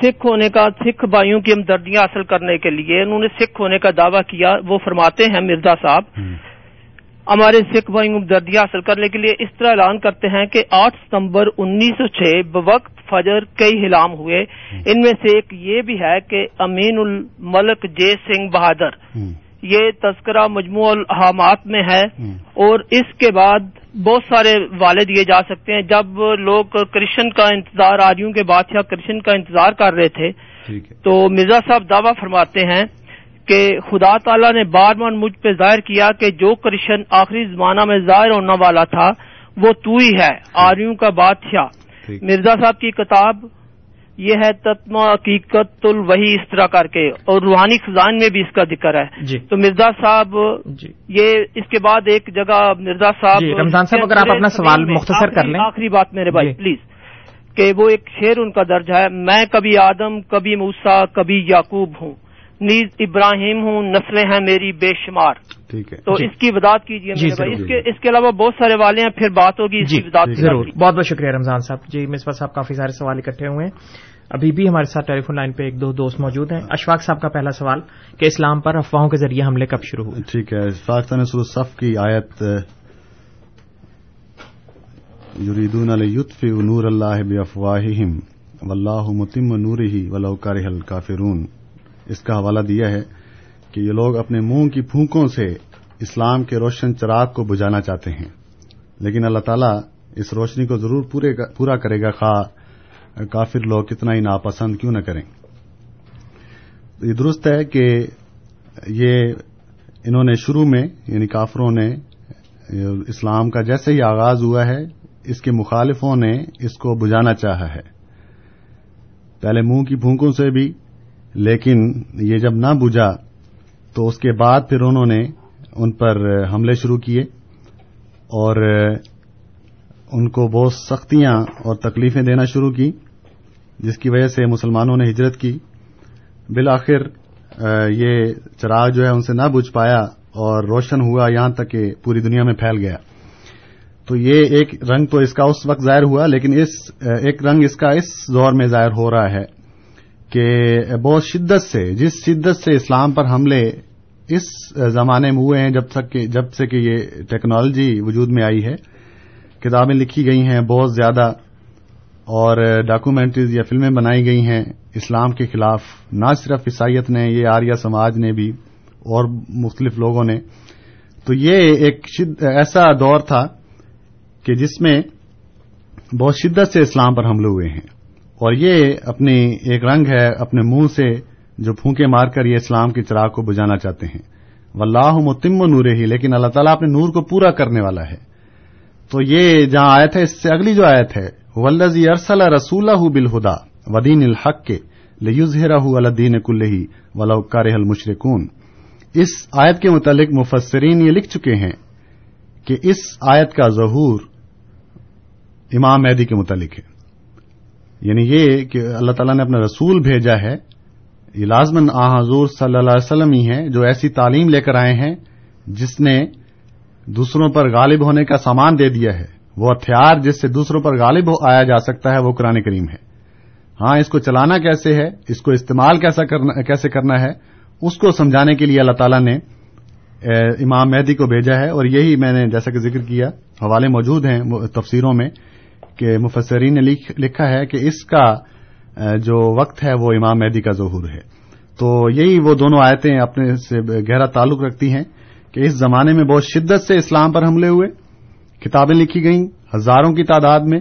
سکھ ہونے کا سکھ بھائیوں کی ہمدردیاں حاصل کرنے کے لیے انہوں نے سکھ ہونے کا دعویٰ کیا۔ وہ فرماتے ہیں مرزا صاحب ہمارے سکھ بھائیوں کو ہمدردیاں حاصل کرنے کے لیے اس طرح اعلان کرتے ہیں کہ آٹھ ستمبر انیس سو چھ بوقت فجر کئی ہلام ہوئے۔ ان میں سے ایک یہ بھی ہے کہ امین الملک جے سنگھ بہادر۔ یہ تذکرہ مجموع الحامات میں ہے۔ اور اس کے بعد بہت سارے والے دیے جا سکتے ہیں۔ جب لوگ کرشن کا انتظار آریوں کے بادشاہ کرشن کا انتظار کر رہے تھے تو مرزا صاحب دعویٰ فرماتے ہیں کہ خدا تعالیٰ نے بار بار مجھ پہ ظاہر کیا کہ جو کرشن آخری زمانہ میں ظاہر ہونے والا تھا وہ تو ہی ہے آریوں کا بادشاہ۔ مرزا صاحب کی کتاب یہ ہے تتما حقیقت الوحی اس طرح کر کے اور روحانی خزان میں بھی اس کا ذکر ہے۔ جی۔ تو مرزا صاحب جی۔ یہ اس کے بعد ایک جگہ مرزا صاحب جی رمضان صاحب اگر آپ اپنا سوال مختصر کر لیں۔ آخری بات میرے بھائی پلیز کہ وہ ایک شعر ان کا درج ہے میں کبھی آدم کبھی موسا کبھی یعقوب ہوں۔ نیز ابراہیم ہوں نسلیں ہیں میری بے شمار۔ ٹھیک ہے۔ تو اس کی وضاحت کیجیے جی میرے بھائی۔ اس کے علاوہ بہت سارے والے ہیں پھر بات ہوگی اس جی کی وضاحت ضرور۔ بہت بہت شکریہ رمضان صاحب۔ جی مصباح صاحب کافی سارے سوال اکٹھے ہوئے ہیں۔ ابھی بھی ہمارے ساتھ ٹیلی فون لائن پہ ایک دو دوست موجود ہیں۔ اشفاق صاحب کا پہلا سوال کہ اسلام پر افواہوں کے ذریعے حملے کب شروع ہوئے؟ ٹھیک ہے۔ پاکستان سور صف کی آیت یریدون علیطف نور اللہ بافواہہم واللہ متم نور ہی ولو کرہ الکافرون۔ اس کا حوالہ دیا ہے کہ یہ لوگ اپنے منہ کی پھونکوں سے اسلام کے روشن چراغ کو بجانا چاہتے ہیں۔ لیکن اللہ تعالیٰ اس روشنی کو ضرور پورا کرے گا۔ خواہ کافر لوگ کتنا ہی ناپسند کیوں نہ کریں۔ یہ درست ہے کہ یہ انہوں نے شروع میں یعنی کافروں نے، اسلام کا جیسے ہی آغاز ہوا ہے، اس کے مخالفوں نے اس کو بجانا چاہا ہے۔ پہلے منہ کی پھونکوں سے بھی لیکن یہ جب نہ بجا تو اس کے بعد پھر انہوں نے ان پر حملے شروع کیے اور ان کو بہت سختیاں اور تکلیفیں دینا شروع کی، جس کی وجہ سے مسلمانوں نے ہجرت کی۔ بالآخر، یہ چراغ جو ہے ان سے نہ بجھ پایا اور روشن ہوا یہاں تک کہ پوری دنیا میں پھیل گیا۔ تو یہ ایک رنگ تو اس کا اس وقت ظاہر ہوا، لیکن اس، ایک رنگ اس کا اس دور میں ظاہر ہو رہا ہے۔ کہ بہت شدت سے، جس شدت سے اسلام پر حملے اس زمانے میں ہوئے ہیں، جب تک کہ جب سے کہ یہ ٹیکنالوجی وجود میں آئی ہے، کتابیں لکھی گئی ہیں بہت زیادہ، اور ڈاکومنٹریز یا فلمیں بنائی گئی ہیں اسلام کے خلاف۔ نہ صرف عیسائیت نے، یہ آریہ سماج نے بھی، اور مختلف لوگوں نے۔ تو یہ ایک شد ایسا دور تھا کہ جس میں بہت شدت سے اسلام پر حملے ہوئے ہیں۔ اور یہ اپنی ایک رنگ ہے اپنے منہ سے جو پھونکے مار کر یہ اسلام کے چراغ کو بجانا چاہتے ہیں۔ واللہ متم و نور ہی لیکن اللہ تعالیٰ اپنے نور کو پورا کرنے والا ہے۔ تو یہ جہاں آیت ہے، اس سے اگلی جو آیت ہے ولزی ارسل رسول بالہدا، ودین الحق کے لیزہرہ الدین کلہی ولو کارہ المشرکون۔ اس آیت کے متعلق مفسرین یہ لکھ چکے ہیں کہ اس آیت کا ظہور امام مہدی کے متعلق ہے۔ یعنی یہ کہ اللہ تعالیٰ نے اپنا رسول بھیجا ہے، یہ لازمن آ حضور صلی اللہ علیہ وسلم ہی ہیں جو ایسی تعلیم لے کر آئے ہیں جس نے دوسروں پر غالب ہونے کا سامان دے دیا ہے۔ وہ ہتھیار جس سے دوسروں پر غالب آیا جا سکتا ہے، وہ قرآن کریم ہے۔ ہاں اس کو چلانا کیسے ہے؟ اس کو استعمال کیسے کرنا ہے؟ اس کو سمجھانے کے لیے اللہ تعالیٰ نے امام مہدی کو بھیجا ہے اور یہی میں نے جیسا کہ ذکر کیا، حوالے موجود ہیں، تفسیروں میں۔ کہ مفسرین نے لکھا ہے کہ اس کا جو وقت ہے وہ امام مہدی کا ظہور ہے۔ تو یہی وہ دونوں آیتیں اپنے سے گہرا تعلق رکھتی ہیں کہ اس زمانے میں بہت شدت سے اسلام پر حملے ہوئے، کتابیں لکھی گئیں، ہزاروں کی تعداد میں،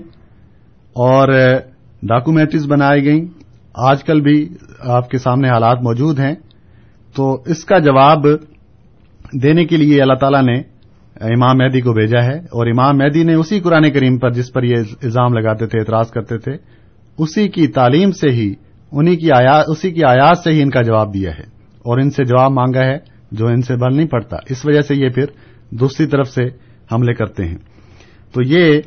اور ڈاکومینٹریز بنائی گئیں۔ آج کل بھی آپ کے سامنے حالات موجود ہیں۔ تو اس کا جواب دینے کے لیے اللہ تعالیٰ نے امام مہدی کو بھیجا ہے اور امام مہدی نے اسی قرآن کریم پر جس پر یہ الزام لگاتے تھے اعتراض کرتے تھے اسی کی تعلیم سے ہی انہی کی آیات اسی کی آیات سے ہی ان کا جواب دیا ہے اور ان سے جواب مانگا ہے جو ان سے بل نہیں پڑتا۔ اس وجہ سے یہ پھر دوسری طرف سے حملے کرتے ہیں۔ تو یہ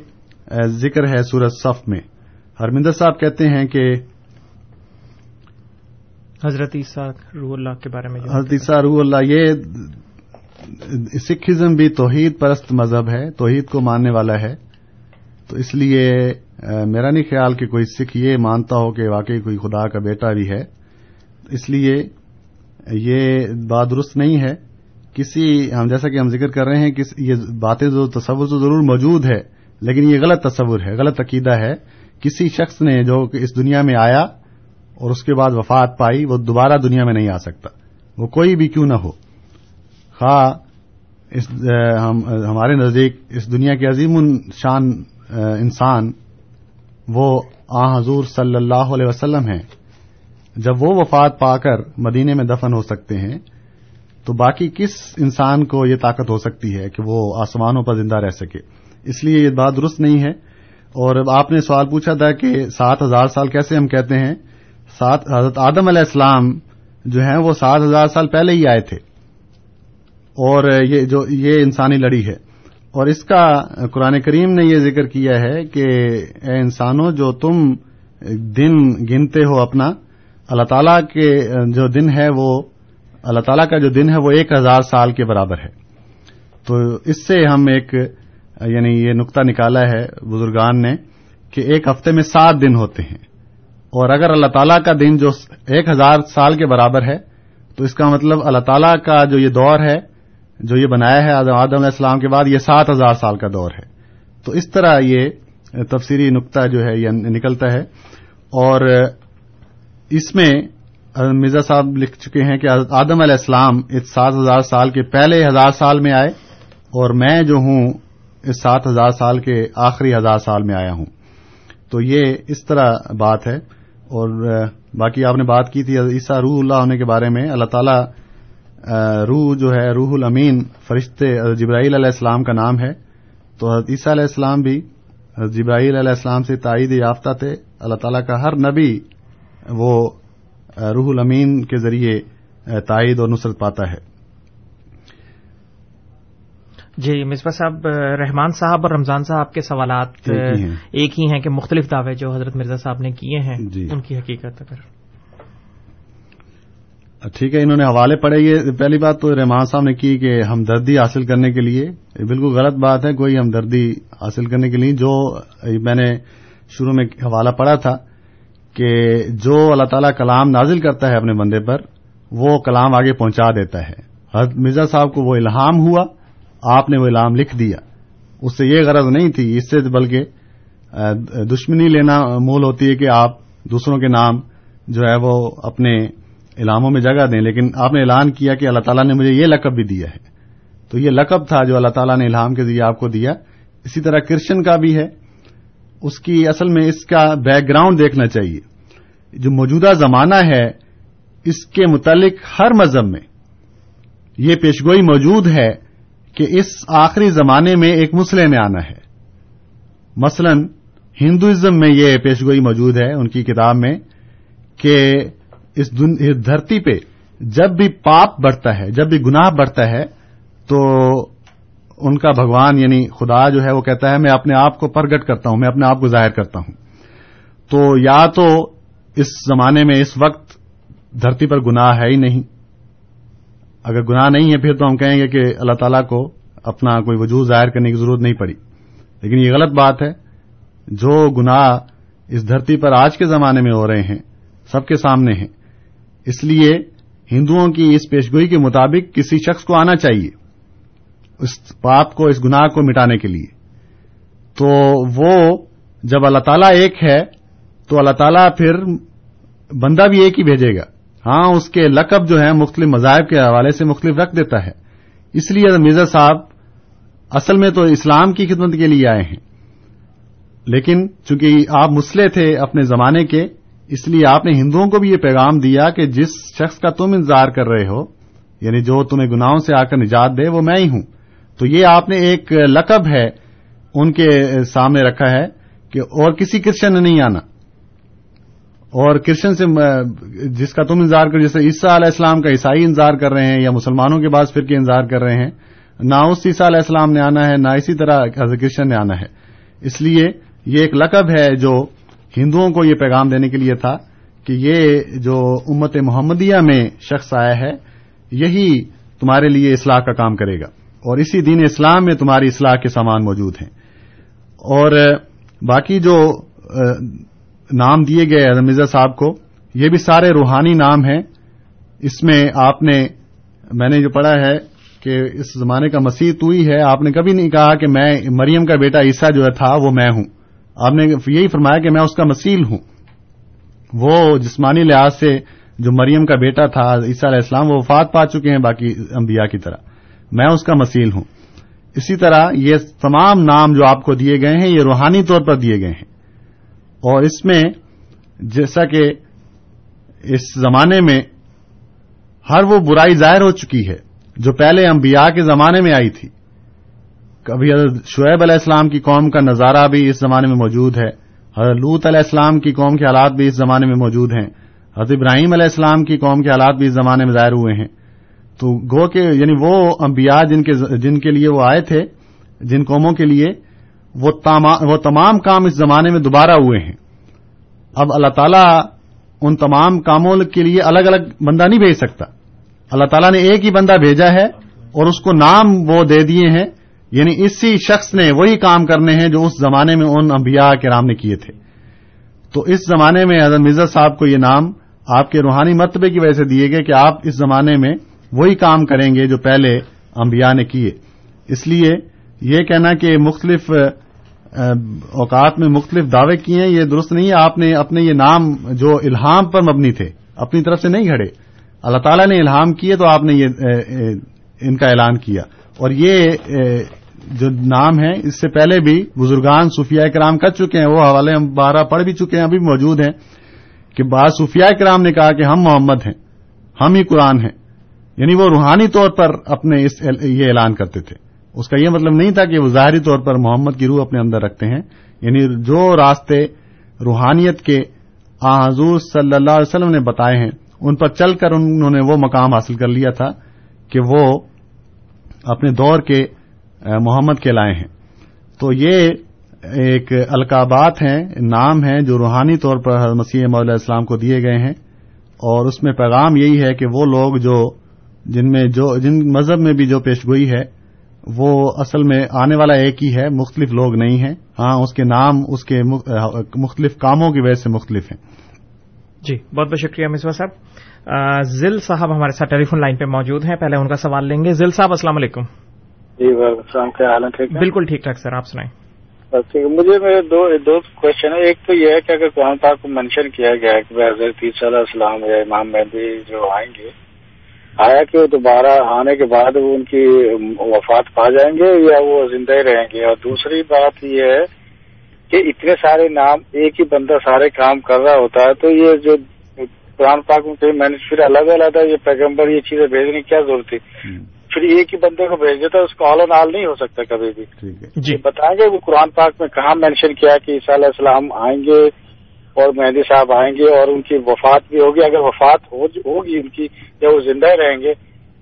ذکر ہے سورج صف میں۔ ہرمندر صاحب کہتے ہیں کہ حضرت عیسیٰ روح اللہ کے بارے میں حضرت عیسیٰ روح اللہ یہ سکھزم بھی توحید پرست مذہب ہے، توحید کو ماننے والا ہے۔ تو اس لیے میرا نہیں خیال کہ کوئی سکھ یہ مانتا ہو کہ واقعی کوئی خدا کا بیٹا بھی ہے۔ اس لیے یہ بات درست نہیں ہے۔ کسی، ہم جیسا کہ ہم ذکر کر رہے ہیں کہ یہ باتیں جو تصور تو ضرور موجود ہے، لیکن یہ غلط تصور ہے، غلط عقیدہ ہے۔ کسی شخص نے جو اس دنیا میں آیا اور اس کے بعد وفات پائی، وہ دوبارہ دنیا میں نہیں آ سکتا۔ وہ کوئی بھی کیوں نہ ہو۔ خواہ ہمارے نزدیک اس دنیا کے عظیم شان انسان وہ آ حضور صلی اللہ علیہ وسلم ہیں۔ جب وہ وفات پا کر مدینے میں دفن ہو سکتے ہیں، تو باقی کس انسان کو یہ طاقت ہو سکتی ہے کہ وہ آسمانوں پر زندہ رہ سکے؟ اس لیے یہ بات درست نہیں ہے۔ اور آپ نے سوال پوچھا تھا کہ سات ہزار سال کیسے ہم کہتے ہیں؟ سات، حضرت آدم علیہ السلام جو ہیں وہ سات ہزار سال پہلے ہی آئے تھے۔ اور یہ جو یہ انسانی لڑی ہے۔ اور اس کا قرآن کریم نے یہ ذکر کیا ہے کہ اے انسانوں، جو تم دن گنتے ہو اپنا، اللہ تعالیٰ کے جو دن ہے وہ، اللہ تعالیٰ کا جو دن ہے وہ ایک ہزار سال کے برابر ہے۔ تو اس سے ہم ایک یعنی یہ نقطہ نکالا ہے بزرگان نے کہ ایک ہفتے میں سات دن ہوتے ہیں۔ اور اگر اللہ تعالیٰ کا دن جو ایک ہزار سال کے برابر ہے، تو اس کا مطلب اللہ تعالیٰ کا جو یہ دور ہے جو یہ بنایا ہے آدم علیہ السلام کے بعد، یہ سات ہزار سال کا دور ہے۔ تو اس طرح یہ تفسیری نقطہ جو ہے، یہ نکلتا ہے۔ اور اس میں مرزا صاحب لکھ چکے ہیں کہ آدم علیہ السلام اس سات ہزار سال کے پہلے ہزار سال میں آئے اور میں جو ہوں، اس سات ہزار سال کے آخری ہزار سال میں آیا ہوں۔ تو یہ اس طرح بات ہے۔ اور باقی آپ نے بات کی تھی، عیسیٰ روح اللہ ہونے کے بارے میں۔ اللہ تعالیٰ روح جو ہے روح الامین فرشتے جبرائیل علیہ السلام کا نام ہے۔ تو حضرت عیسیٰ علیہ السلام بھی جبرائیل علیہ السلام سے تائید یافتہ تھے۔ اللہ تعالیٰ کا ہر نبی وہ روح الامین کے ذریعے تائید اور نصرت پاتا ہے۔ جی مصباح صاحب رحمان صاحب اور رمضان صاحب کے سوالات ایک ہی ہیں۔ کہ مختلف دعوے جو حضرت مرزا صاحب نے کیے ہیں جی۔ ان کی حقیقت اگر ٹھیک ہے، انہوں نے حوالے پڑے یہ پہلی بات تو رحمان صاحب نے کی کہ ہمدردی حاصل کرنے کے لیے بالکل غلط بات ہے، کوئی ہمدردی حاصل کرنے کے لیے جو میں نے شروع میں حوالہ پڑا تھا کہ جو اللہ تعالیٰ کلام نازل کرتا ہے اپنے بندے پر، وہ کلام آگے پہنچا دیتا ہے۔ حضرت مرزا صاحب کو وہ الہام ہوا، آپ نے وہ الہام لکھ دیا۔ اس سے یہ غرض نہیں تھی، اس سے بلکہ دشمنی لینا مول ہوتی ہے کہ آپ دوسروں کے نام جو ہے وہ اپنے الہاموں میں جگہ دیں، لیکن آپ نے اعلان کیا کہ اللہ تعالیٰ نے مجھے یہ لقب بھی دیا ہے۔ تو یہ لقب تھا جو اللہ تعالیٰ نے الہام کے ذریعے آپ کو دیا۔ اسی طرح کرشن کا بھی ہے۔ اس کی اصل میں اس کا بیک گراؤنڈ دیکھنا چاہیے۔ جو موجودہ زمانہ ہے، اس کے متعلق ہر مذہب میں یہ پیشگوئی موجود ہے کہ اس آخری زمانے میں ایک مسئلے میں آنا ہے۔ مثلا ہندوازم میں یہ پیشگوئی موجود ہے ان کی کتاب میں کہ اس دھرتی پہ جب بھی پاپ بڑھتا ہے، جب بھی گناہ بڑھتا ہے، تو ان کا بھگوان یعنی خدا جو ہے وہ کہتا ہے، میں اپنے آپ کو پرگٹ کرتا ہوں، میں اپنے آپ کو ظاہر کرتا ہوں۔ تو یا تو اس زمانے میں، اس وقت دھرتی پر گناہ ہے ہی نہیں۔ اگر گناہ نہیں ہے، پھر تو ہم کہیں گے کہ اللہ تعالیٰ کو اپنا کوئی وجود ظاہر کرنے کی ضرورت نہیں پڑی۔ لیکن یہ غلط بات ہے، جو گناہ اس دھرتی پر آج کے زمانے میں ہو رہے ہیں، سب کے سامنے ہیں۔ اس لیے ہندوؤں کی اس پیشگوئی کے مطابق کسی شخص کو آنا چاہیے، اس پاپ کو، اس گناہ کو مٹانے کے لیے۔ تو وہ جب اللہ تعالیٰ ایک ہے، تو اللہ تعالیٰ پھر بندہ بھی ایک ہی بھیجے گا۔ ہاں اس کے لقب جو ہے مختلف مذاہب کے حوالے سے مختلف رکھ دیتا ہے۔ اس لیے مرزا صاحب اصل میں تو اسلام کی خدمت کے لیے آئے ہیں۔ لیکن چونکہ آپ مسلح تھے اپنے زمانے کے اس لیے آپ نے ہندوؤں کو بھی یہ پیغام دیا کہ جس شخص کا تم انتظار کر رہے ہو یعنی جو تمہیں گناہوں سے آ کر نجات دے، وہ میں ہی ہوں۔ تو یہ آپ نے ایک لقب ہے ان کے سامنے رکھا ہے کہ اور کسی کرسچن نے نہیں آنا۔ اور کرسچن سے، جس کا تم انتظار کر جیسے عیسیٰ علیہ السلام کا عیسائی انتظار کر رہے ہیں یا مسلمانوں کے بعض فرقے انتظار کر رہے ہیں، نہ اس عیسیٰ علیہ السلام نے آنا ہے، نہ اسی طرح حضرت کرسچن نے آنا ہے۔ اس لیے یہ ایک لقب ہے جو ہندوؤں کو یہ پیغام دینے کے لیے تھا کہ یہ جو امت محمدیہ میں شخص آیا ہے، یہی تمہارے لیے اصلاح کا کام کرے گا۔ اور اسی دین اسلام میں تمہاری اصلاح کے سامان موجود ہیں۔ اور باقی جو نام دیے گئے مرزا صاحب کو، یہ بھی سارے روحانی نام ہیں۔ اس میں آپ نے، میں نے جو پڑھا ہے کہ اس زمانے کا مسیح تو ہی ہے، آپ نے کبھی نہیں کہا کہ میں مریم کا بیٹا عیسیٰ جو تھا، وہ میں ہوں۔ آپ نے یہی فرمایا کہ میں اس کا مسیل ہوں۔ وہ جسمانی لحاظ سے جو مریم کا بیٹا تھا، عیسیٰ علیہ السلام، وہ وفات پا چکے ہیں باقی انبیاء کی طرح۔ میں اس کا مسیل ہوں۔ اسی طرح یہ تمام نام جو آپ کو دیے گئے ہیں، یہ روحانی طور پر دیے گئے ہیں۔ اور اس میں جیسا کہ اس زمانے میں ہر وہ برائی ظاہر ہو چکی ہے جو پہلے انبیاء کے زمانے میں آئی تھی۔ کبھی حضرت شعیب علیہ السلام کی قوم کا نظارہ بھی اس زمانے میں موجود ہے۔ حضرت لوت علیہ السلام کی قوم کے حالات بھی اس زمانے میں موجود ہیں۔ حضرت ابراہیم علیہ السلام کی قوم کے حالات بھی اس زمانے میں ظاہر ہوئے ہیں۔ تو گو کے یعنی وہ انبیاء جن کے جن کے لیے وہ آئے تھے، جن قوموں کے لیے وہ تمام کام اس زمانے میں دوبارہ ہوئے ہیں۔ اب اللہ تعالیٰ ان تمام کاموں کے لیے الگ الگ بندہ نہیں بھیج سکتا۔ اللہ تعالیٰ نے ایک ہی بندہ بھیجا ہے اور اس کو نام وہ دے دیے ہیں۔ یعنی اسی شخص نے وہی کام کرنے ہیں جو اس زمانے میں ان انبیاء کے نے کیے تھے۔ تو اس زمانے میں حضرت مرزا صاحب کو یہ نام آپ کے روحانی مرتبے کی وجہ سے دیے گئے کہ آپ اس زمانے میں وہی کام کریں گے جو پہلے انبیاء نے کیے۔ اس لیے یہ کہنا کہ مختلف اوقات میں مختلف دعوے کیے ہیں، یہ درست نہیں ہے۔ آپ نے اپنے یہ نام جو الہام پر مبنی تھے، اپنی طرف سے نہیں گھڑے۔ اللہ تعالیٰ نے الہام کیے تو آپ نے یہ ان کا اعلان کیا۔ اور یہ جو نام ہے اس سے پہلے بھی بزرگان صوفیاء کرام کر چکے ہیں، وہ حوالے ہم بارہ پڑھ بھی چکے ہیں، ابھی موجود ہیں کہ بعض صوفیاء کرام نے کہا کہ ہم محمد ہیں، ہم ہی قرآن ہیں۔ یعنی وہ روحانی طور پر اپنے اس یہ اعلان کرتے تھے۔ اس کا یہ مطلب نہیں تھا کہ وہ ظاہری طور پر محمد کی روح اپنے اندر رکھتے ہیں۔ یعنی جو راستے روحانیت کے آ حضور صلی اللہ علیہ وسلم نے بتائے ہیں، ان پر چل کر انہوں نے وہ مقام حاصل کر لیا تھا کہ وہ اپنے دور کے محمد کے لائے ہیں۔ تو یہ ایک القابات ہیں، نام ہیں جو روحانی طور پر مسیح علیہ السلام کو دیے گئے ہیں۔ اور اس میں پیغام یہی ہے کہ وہ لوگ جو، جن میں جو، جن مذہب میں بھی جو پیشگوئی ہے، وہ اصل میں آنے والا ایک ہی ہے، مختلف لوگ نہیں ہیں۔ ہاں اس کے نام، اس کے مختلف کاموں کی وجہ سے مختلف ہیں۔ جی بہت بہت شکریہ مصباح صاحب۔ ذل صاحب ہمارے ساتھ ٹیلی فون لائن پہ موجود ہیں۔ پہلے ان کا سوال لیں گے۔ ذل صاحب، السلام علیکم۔ جی وعلیکم السلام کیا حال ہے؟ بالکل ٹھیک ٹھاک سر آپ سنائیں۔ مجھے میرے دو دو کوشچن ہے ایک تو یہ ہے کہ اگر قرآن پاک کو مینشن کیا گیا ہے کہ حضرت عیسیٰ علیہ السلام یا امام مہدی جو آئیں گے آیا کہ وہ دوبارہ آنے کے بعد وہ ان کی وفات پا جائیں گے یا وہ زندہ ہی رہیں گے؟ اور دوسری بات یہ ہے کہ اتنے سارے نام ایک ہی بندہ سارے کام کر رہا ہوتا ہے تو یہ جو قرآن پاک میں میں نے پھر الگ الگ یہ پیغمبر یہ چیزیں بھیجنے کی کیا ضرورت تھی؟ پھر ایک ہی بندے کو بھیج دیتا اس کو آل آل نہیں ہو سکتا کبھی بھی۔ جی۔ بتائیں گے وہ قرآن پاک میں کہاں مینشن کیا کہ عیسیٰ علیہ السلام آئیں گے اور مہندی صاحب آئیں گے اور ان کی وفات بھی ہوگی۔ اگر وفات ہوگی ان کی یا وہ زندہ رہیں گے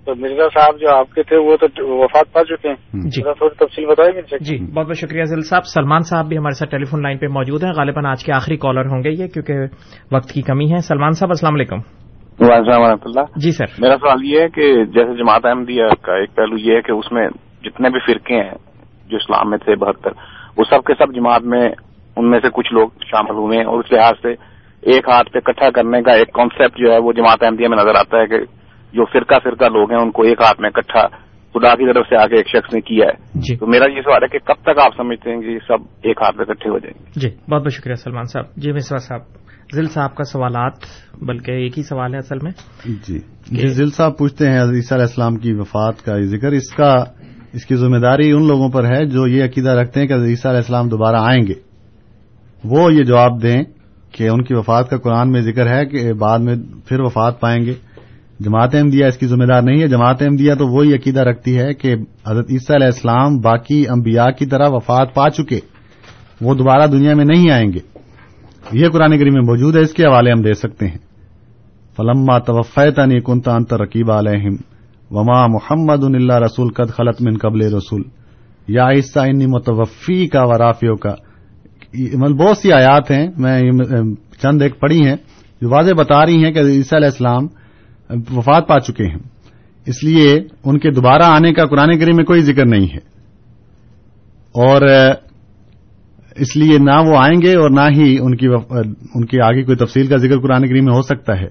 تو مرزا صاحب جو آپ کے تھے وہ تو وفات پا چکے ہیں۔ جی۔ تھوڑی تفصیل بتائیں گے جی بہت بہت شکریہ ذیل صاحب۔ سلمان صاحب بھی ہمارے ساتھ ٹیلی فون لائن پہ موجود ہیں۔ غالباً آج کے آخری کالر ہوں گے یہ کیونکہ وقت کی کمی ہے۔ سلمان صاحب السلام علیکم۔ السلام و رحمۃ اللہ۔ جی سر۔ میرا سوال یہ ہے کہ جیسے جماعت احمدیہ کا ایک پہلو یہ ہے کہ اس میں جتنے بھی فرقے ہیں جو اسلام میں تھے بہتر وہ سب کے سب جماعت میں ان میں سے کچھ لوگ شامل ہوئے ہیں اور اس لحاظ سے ایک ہاتھ پہ اکٹھا کرنے کا ایک کانسیپٹ جو ہے وہ جماعت احمدیہ میں نظر آتا ہے کہ جو فرقہ فرقہ لوگ ہیں ان کو ایک ہاتھ میں اکٹھا خدا کی طرف سے آگے ایک شخص نے کیا ہے۔ جی۔ تو میرا یہ سوال ہے کہ کب تک آپ سمجھتے ہیں کہ یہ سب ایک ہاتھ پہ اکٹھے ہو جائیں گے؟ جی بہت بہت شکریہ سلمان صاحب۔ جی مسوا صاحب ذیل صاحب کا سوالات بلکہ ایک ہی سوال ہے اصل میں۔ جی جی ذیل صاحب پوچھتے ہیں عیسیٰ علیہ السلام کی وفات کا ذکر اس کا اس کی ذمہ داری ان لوگوں پر ہے جو یہ عقیدہ رکھتے ہیں کہ عیسیٰ علیہ السلام دوبارہ آئیں گے۔ وہ یہ جواب دیں کہ ان کی وفات کا قرآن میں ذکر ہے کہ بعد میں پھر وفات پائیں گے۔ جماعت احمدیہ اس کی ذمہ دار نہیں ہے۔ جماعت احمدیہ تو وہی عقیدہ رکھتی ہے کہ حضرت عیسیٰ علیہ السلام باقی انبیاء کی طرح وفات پا چکے۔ وہ دوبارہ دنیا میں نہیں آئیں گے۔ یہ قرآن کریم میں موجود ہے، اس کے حوالے ہم دے سکتے ہیں۔ فلما توفیتنی کنتا انت رقیب علیہم وما محمد اللہ رسول قد خلط من قبل رسول یا عیسیٰ انی متوفی کا ورافیوں کا مطلب بہت سی آیات ہیں، میں چند ایک پڑھی ہیں جو واضح بتا رہی ہیں کہ عیسیٰ علیہ السلام وفات پا چکے ہیں۔ اس لیے ان کے دوبارہ آنے کا قرآن کریم میں کوئی ذکر نہیں ہے۔ اور اس لیے نہ وہ آئیں گے اور نہ ہی ان کی وف... ان کی آگے کوئی تفصیل کا ذکر قرآن کریم میں ہو سکتا ہے۔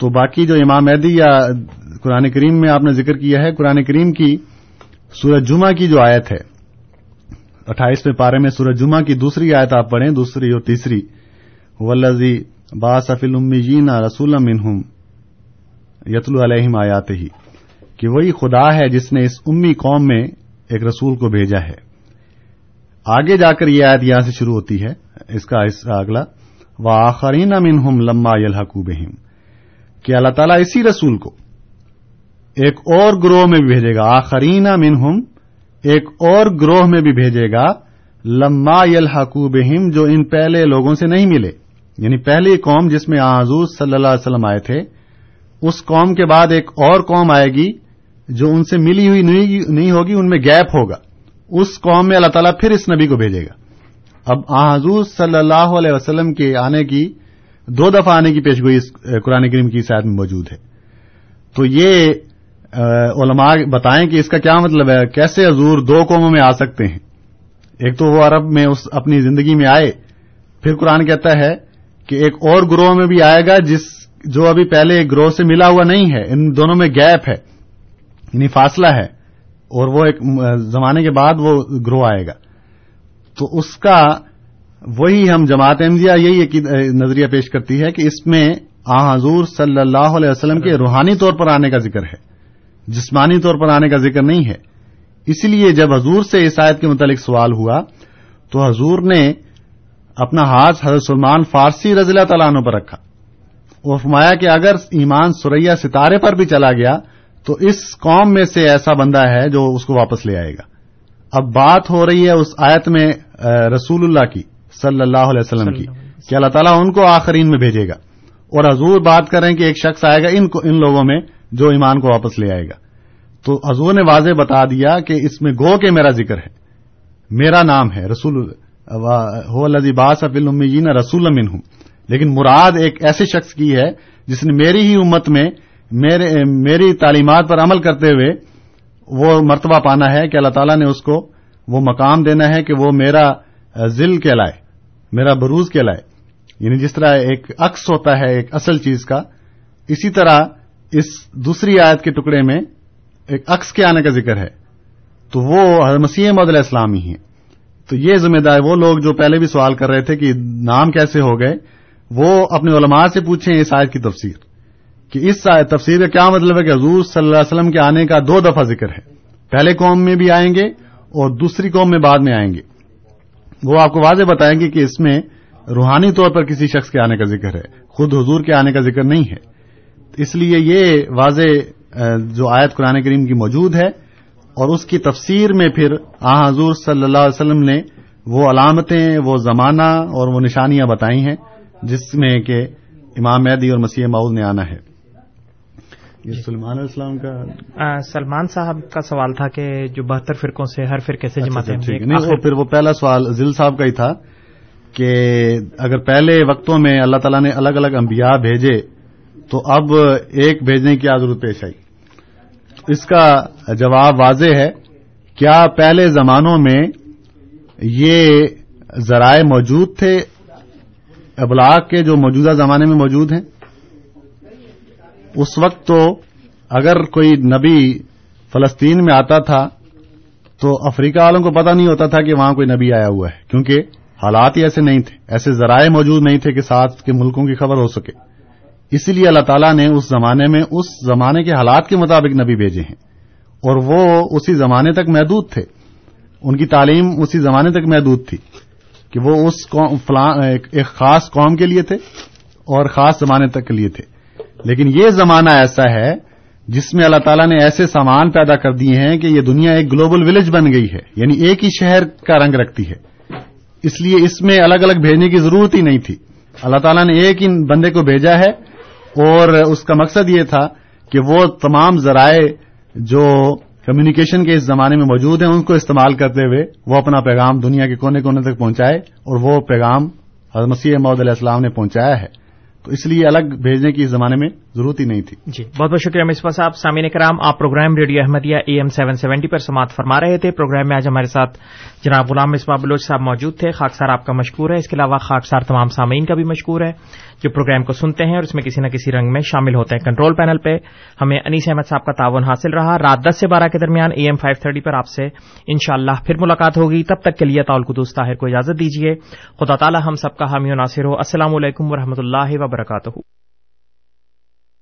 تو باقی جو امام مہدی یا قرآن کریم میں آپ نے ذکر کیا ہے، قرآن کریم کی سورج جمعہ کی جو آیت ہے، اٹھائیسویں پارے میں سورج جمعہ کی دوسری آیت آپ پڑھیں، دوسری اور تیسری۔ ولزی باسفل امینا رسول منہم۔ یتلو علیہم آیات ہی کہ وہی خدا ہے جس نے اس امی قوم میں ایک رسول کو بھیجا ہے۔ آگے جا کر یہ آیت یہاں سے شروع ہوتی ہے، اس کا حصہ اگلا و آخرین منہم لما یلحقو بہم۔ کہ اللہ تعالیٰ اسی رسول کو ایک اور گروہ میں بھی بھیجے گا۔ آخرین منہم ایک اور گروہ میں بھی بھیجے گا۔ لما یلحقو بہم، جو ان پہلے لوگوں سے نہیں ملے۔ یعنی پہلی قوم جس میں حضور صلی اللہ علیہ وسلم آئے تھے اس قوم کے بعد ایک اور قوم آئے گی جو ان سے ملی ہوئی نہیں ہوگی، ان میں گیپ ہوگا۔ اس قوم میں اللہ تعالیٰ پھر اس نبی کو بھیجے گا۔ اب حضور صلی اللہ علیہ وسلم کے آنے کی دو دفعہ آنے کی پیشگوئی اس قرآن کریم کی شاید میں موجود ہے۔ تو یہ علماء بتائیں کہ اس کا کیا مطلب ہے؟ کیسے حضور دو قوموں میں آ سکتے ہیں؟ ایک تو وہ عرب میں اس اپنی زندگی میں آئے، پھر قرآن کہتا ہے کہ ایک اور گروہ میں بھی آئے گا جس جو ابھی پہلے گروہ سے ملا ہوا نہیں ہے، ان دونوں میں گیپ ہے یعنی فاصلہ ہے، اور وہ ایک زمانے کے بعد وہ گروہ آئے گا۔ تو اس کا وہی ہم جماعت احمدیہ یہی نظریہ پیش کرتی ہے کہ اس میں آ حضور صلی اللہ علیہ وسلم کے روحانی طور پر آنے کا ذکر ہے، جسمانی طور پر آنے کا ذکر نہیں ہے۔ اسی لیے جب حضور سے اس آیت کے متعلق سوال ہوا، تو حضور نے اپنا ہاتھ حضرت سلمان فارسی رضی اللہ تعالیٰ عنہ پر رکھا۔ اور فرمایا کہ اگر ایمان سریا ستارے پر بھی چلا گیا تو اس قوم میں سے ایسا بندہ ہے جو اس کو واپس لے آئے گا۔ اب بات ہو رہی ہے اس آیت میں رسول اللہ کی صلی اللہ علیہ وسلم کی کہ اللہ تعالیٰ ان کو آخرین میں بھیجے گا۔ اور حضور بات کریں کہ ایک شخص آئے گا ان, کو ان لوگوں میں جو ایمان کو واپس لے آئے گا۔ تو حضور نے واضح بتا دیا کہ اس میں گو کے میرا ذکر ہے۔ میرا نام ہے رسول ہو الزی باس افل امیین رسول امن ہوں لیکن مراد ایک ایسے شخص کی ہے جس نے میری ہی امت میں میرے میری تعلیمات پر عمل کرتے ہوئے وہ مرتبہ پانا ہے کہ اللہ تعالیٰ نے اس کو وہ مقام دینا ہے کہ وہ میرا ذل کہلائے، میرا بروز کہلائے۔ یعنی جس طرح ایک عکس ہوتا ہے، ایک اصل چیز کا، اسی طرح اس دوسری آیت کے ٹکڑے میں ایک عکس کے آنے کا ذکر ہے۔ تو وہ مسیح محدود اسلام ہی ہیں۔ تو یہ ذمہ دار وہ لوگ جو پہلے بھی سوال کر رہے تھے کہ نام کیسے ہو گئے وہ اپنے علماء سے پوچھیں اس آیت کی تفسیر کہ اس تفسیر کا کیا مطلب ہے کہ حضور صلی اللہ علیہ وسلم کے آنے کا دو دفعہ ذکر ہے۔ پہلے قوم میں بھی آئیں گے اور دوسری قوم میں بعد میں آئیں گے۔ وہ آپ کو واضح بتائیں گے کہ اس میں روحانی طور پر کسی شخص کے آنے کا ذکر ہے۔ خود حضور کے آنے کا ذکر نہیں ہے۔ اس لیے یہ واضح جو آیت قرآن کریم کی موجود ہے اور اس کی تفسیر میں پھر آ، حضور صلی اللہ علیہ وسلم نے وہ علامتیں، وہ زمانہ اور وہ نشانیاں بتائی ہیں۔ جس میں کہ امام مہدی اور مسیح معود نے آنا ہے۔ یہ سلمان علیہ السلام کا سلمان صاحب کا سوال تھا کہ جو بہتر فرقوں سے ہر فرقے سے جماعت اچھا، وہ پھر وہ پہلا سوال ذل صاحب کا ہی تھا کہ اگر پہلے وقتوں میں اللہ تعالیٰ نے الگ الگ انبیاء بھیجے تو اب ایک بھیجنے کی ضرورت پیش آئی۔ اس کا جواب واضح ہے۔ کیا پہلے زمانوں میں یہ ذرائع موجود تھے ابلاغ کے جو موجودہ زمانے میں موجود ہیں، اس وقت تو اگر کوئی نبی فلسطین میں آتا تھا، تو افریقہ والوں کو پتہ نہیں ہوتا تھا کہ وہاں کوئی نبی آیا ہوا ہے، کیونکہ حالات ہی ایسے نہیں تھے، ایسے ذرائع موجود نہیں تھے کہ ساتھ کے ملکوں کی خبر ہو سکے۔ اسی لیے اللہ تعالیٰ نے اس زمانے میں اس زمانے کے حالات کے مطابق نبی بھیجے ہیں۔ اور وہ اسی زمانے تک محدود تھے۔ ان کی تعلیم اسی زمانے تک محدود تھی۔ کہ وہ اس ایک خاص قوم کے لیے تھے اور خاص زمانے تک کے لیے تھے۔ لیکن یہ زمانہ ایسا ہے جس میں اللہ تعالیٰ نے ایسے سامان پیدا کر دیے ہیں کہ یہ دنیا ایک گلوبل ولیج بن گئی ہے یعنی ایک ہی شہر کا رنگ رکھتی ہے۔ اس لیے اس میں الگ الگ بھیجنے کی ضرورت ہی نہیں تھی۔ اللہ تعالیٰ نے ایک ہی بندے کو بھیجا ہے اور اس کا مقصد یہ تھا کہ وہ تمام ذرائع جو کمیونیکیشن کے اس زمانے میں موجود ہیں، ان کو استعمال کرتے ہوئے وہ اپنا پیغام دنیا کے کونے کونے تک پہنچائے اور وہ پیغام حضرت مسیح محدود علیہ السلام نے پہنچایا ہے۔ تو اس لیے الگ بھیجنے کی اس زمانے میں ضرورت ہی نہیں تھی۔ جی بہت بہت شکریہ مصباح صاحب۔ سامعین کرام، آپ program radio Ahmadiyya A M seven seventy پر سماعت فرما رہے تھے۔ پروگرام میں آج ہمارے ساتھ جناب غلام مصباح بلوچ صاحب موجود تھے۔ خاکسار آپ کا مشکور ہے۔ اس کے علاوہ خاکسار تمام سامعین کا بھی مشکور ہے۔ جو پروگرام کو سنتے ہیں اور اس میں کسی نہ کسی رنگ میں شامل ہوتے ہیں۔ کنٹرول پینل پہ ہمیں انیس احمد صاحب کا تعاون حاصل رہا۔ رات دس سے بارہ کے درمیان اے ایم فائیو تھرٹی پر آپ سے ان شاء اللہ پھر ملاقات ہوگی۔ تب تک کے لیے تعلق قدوس طاہر کو اجازت دیجیے۔ خدا تعالیٰ ہم سب کا حامی و ناصر ہو۔ السلام علیکم و اللہ وبرکاتہ۔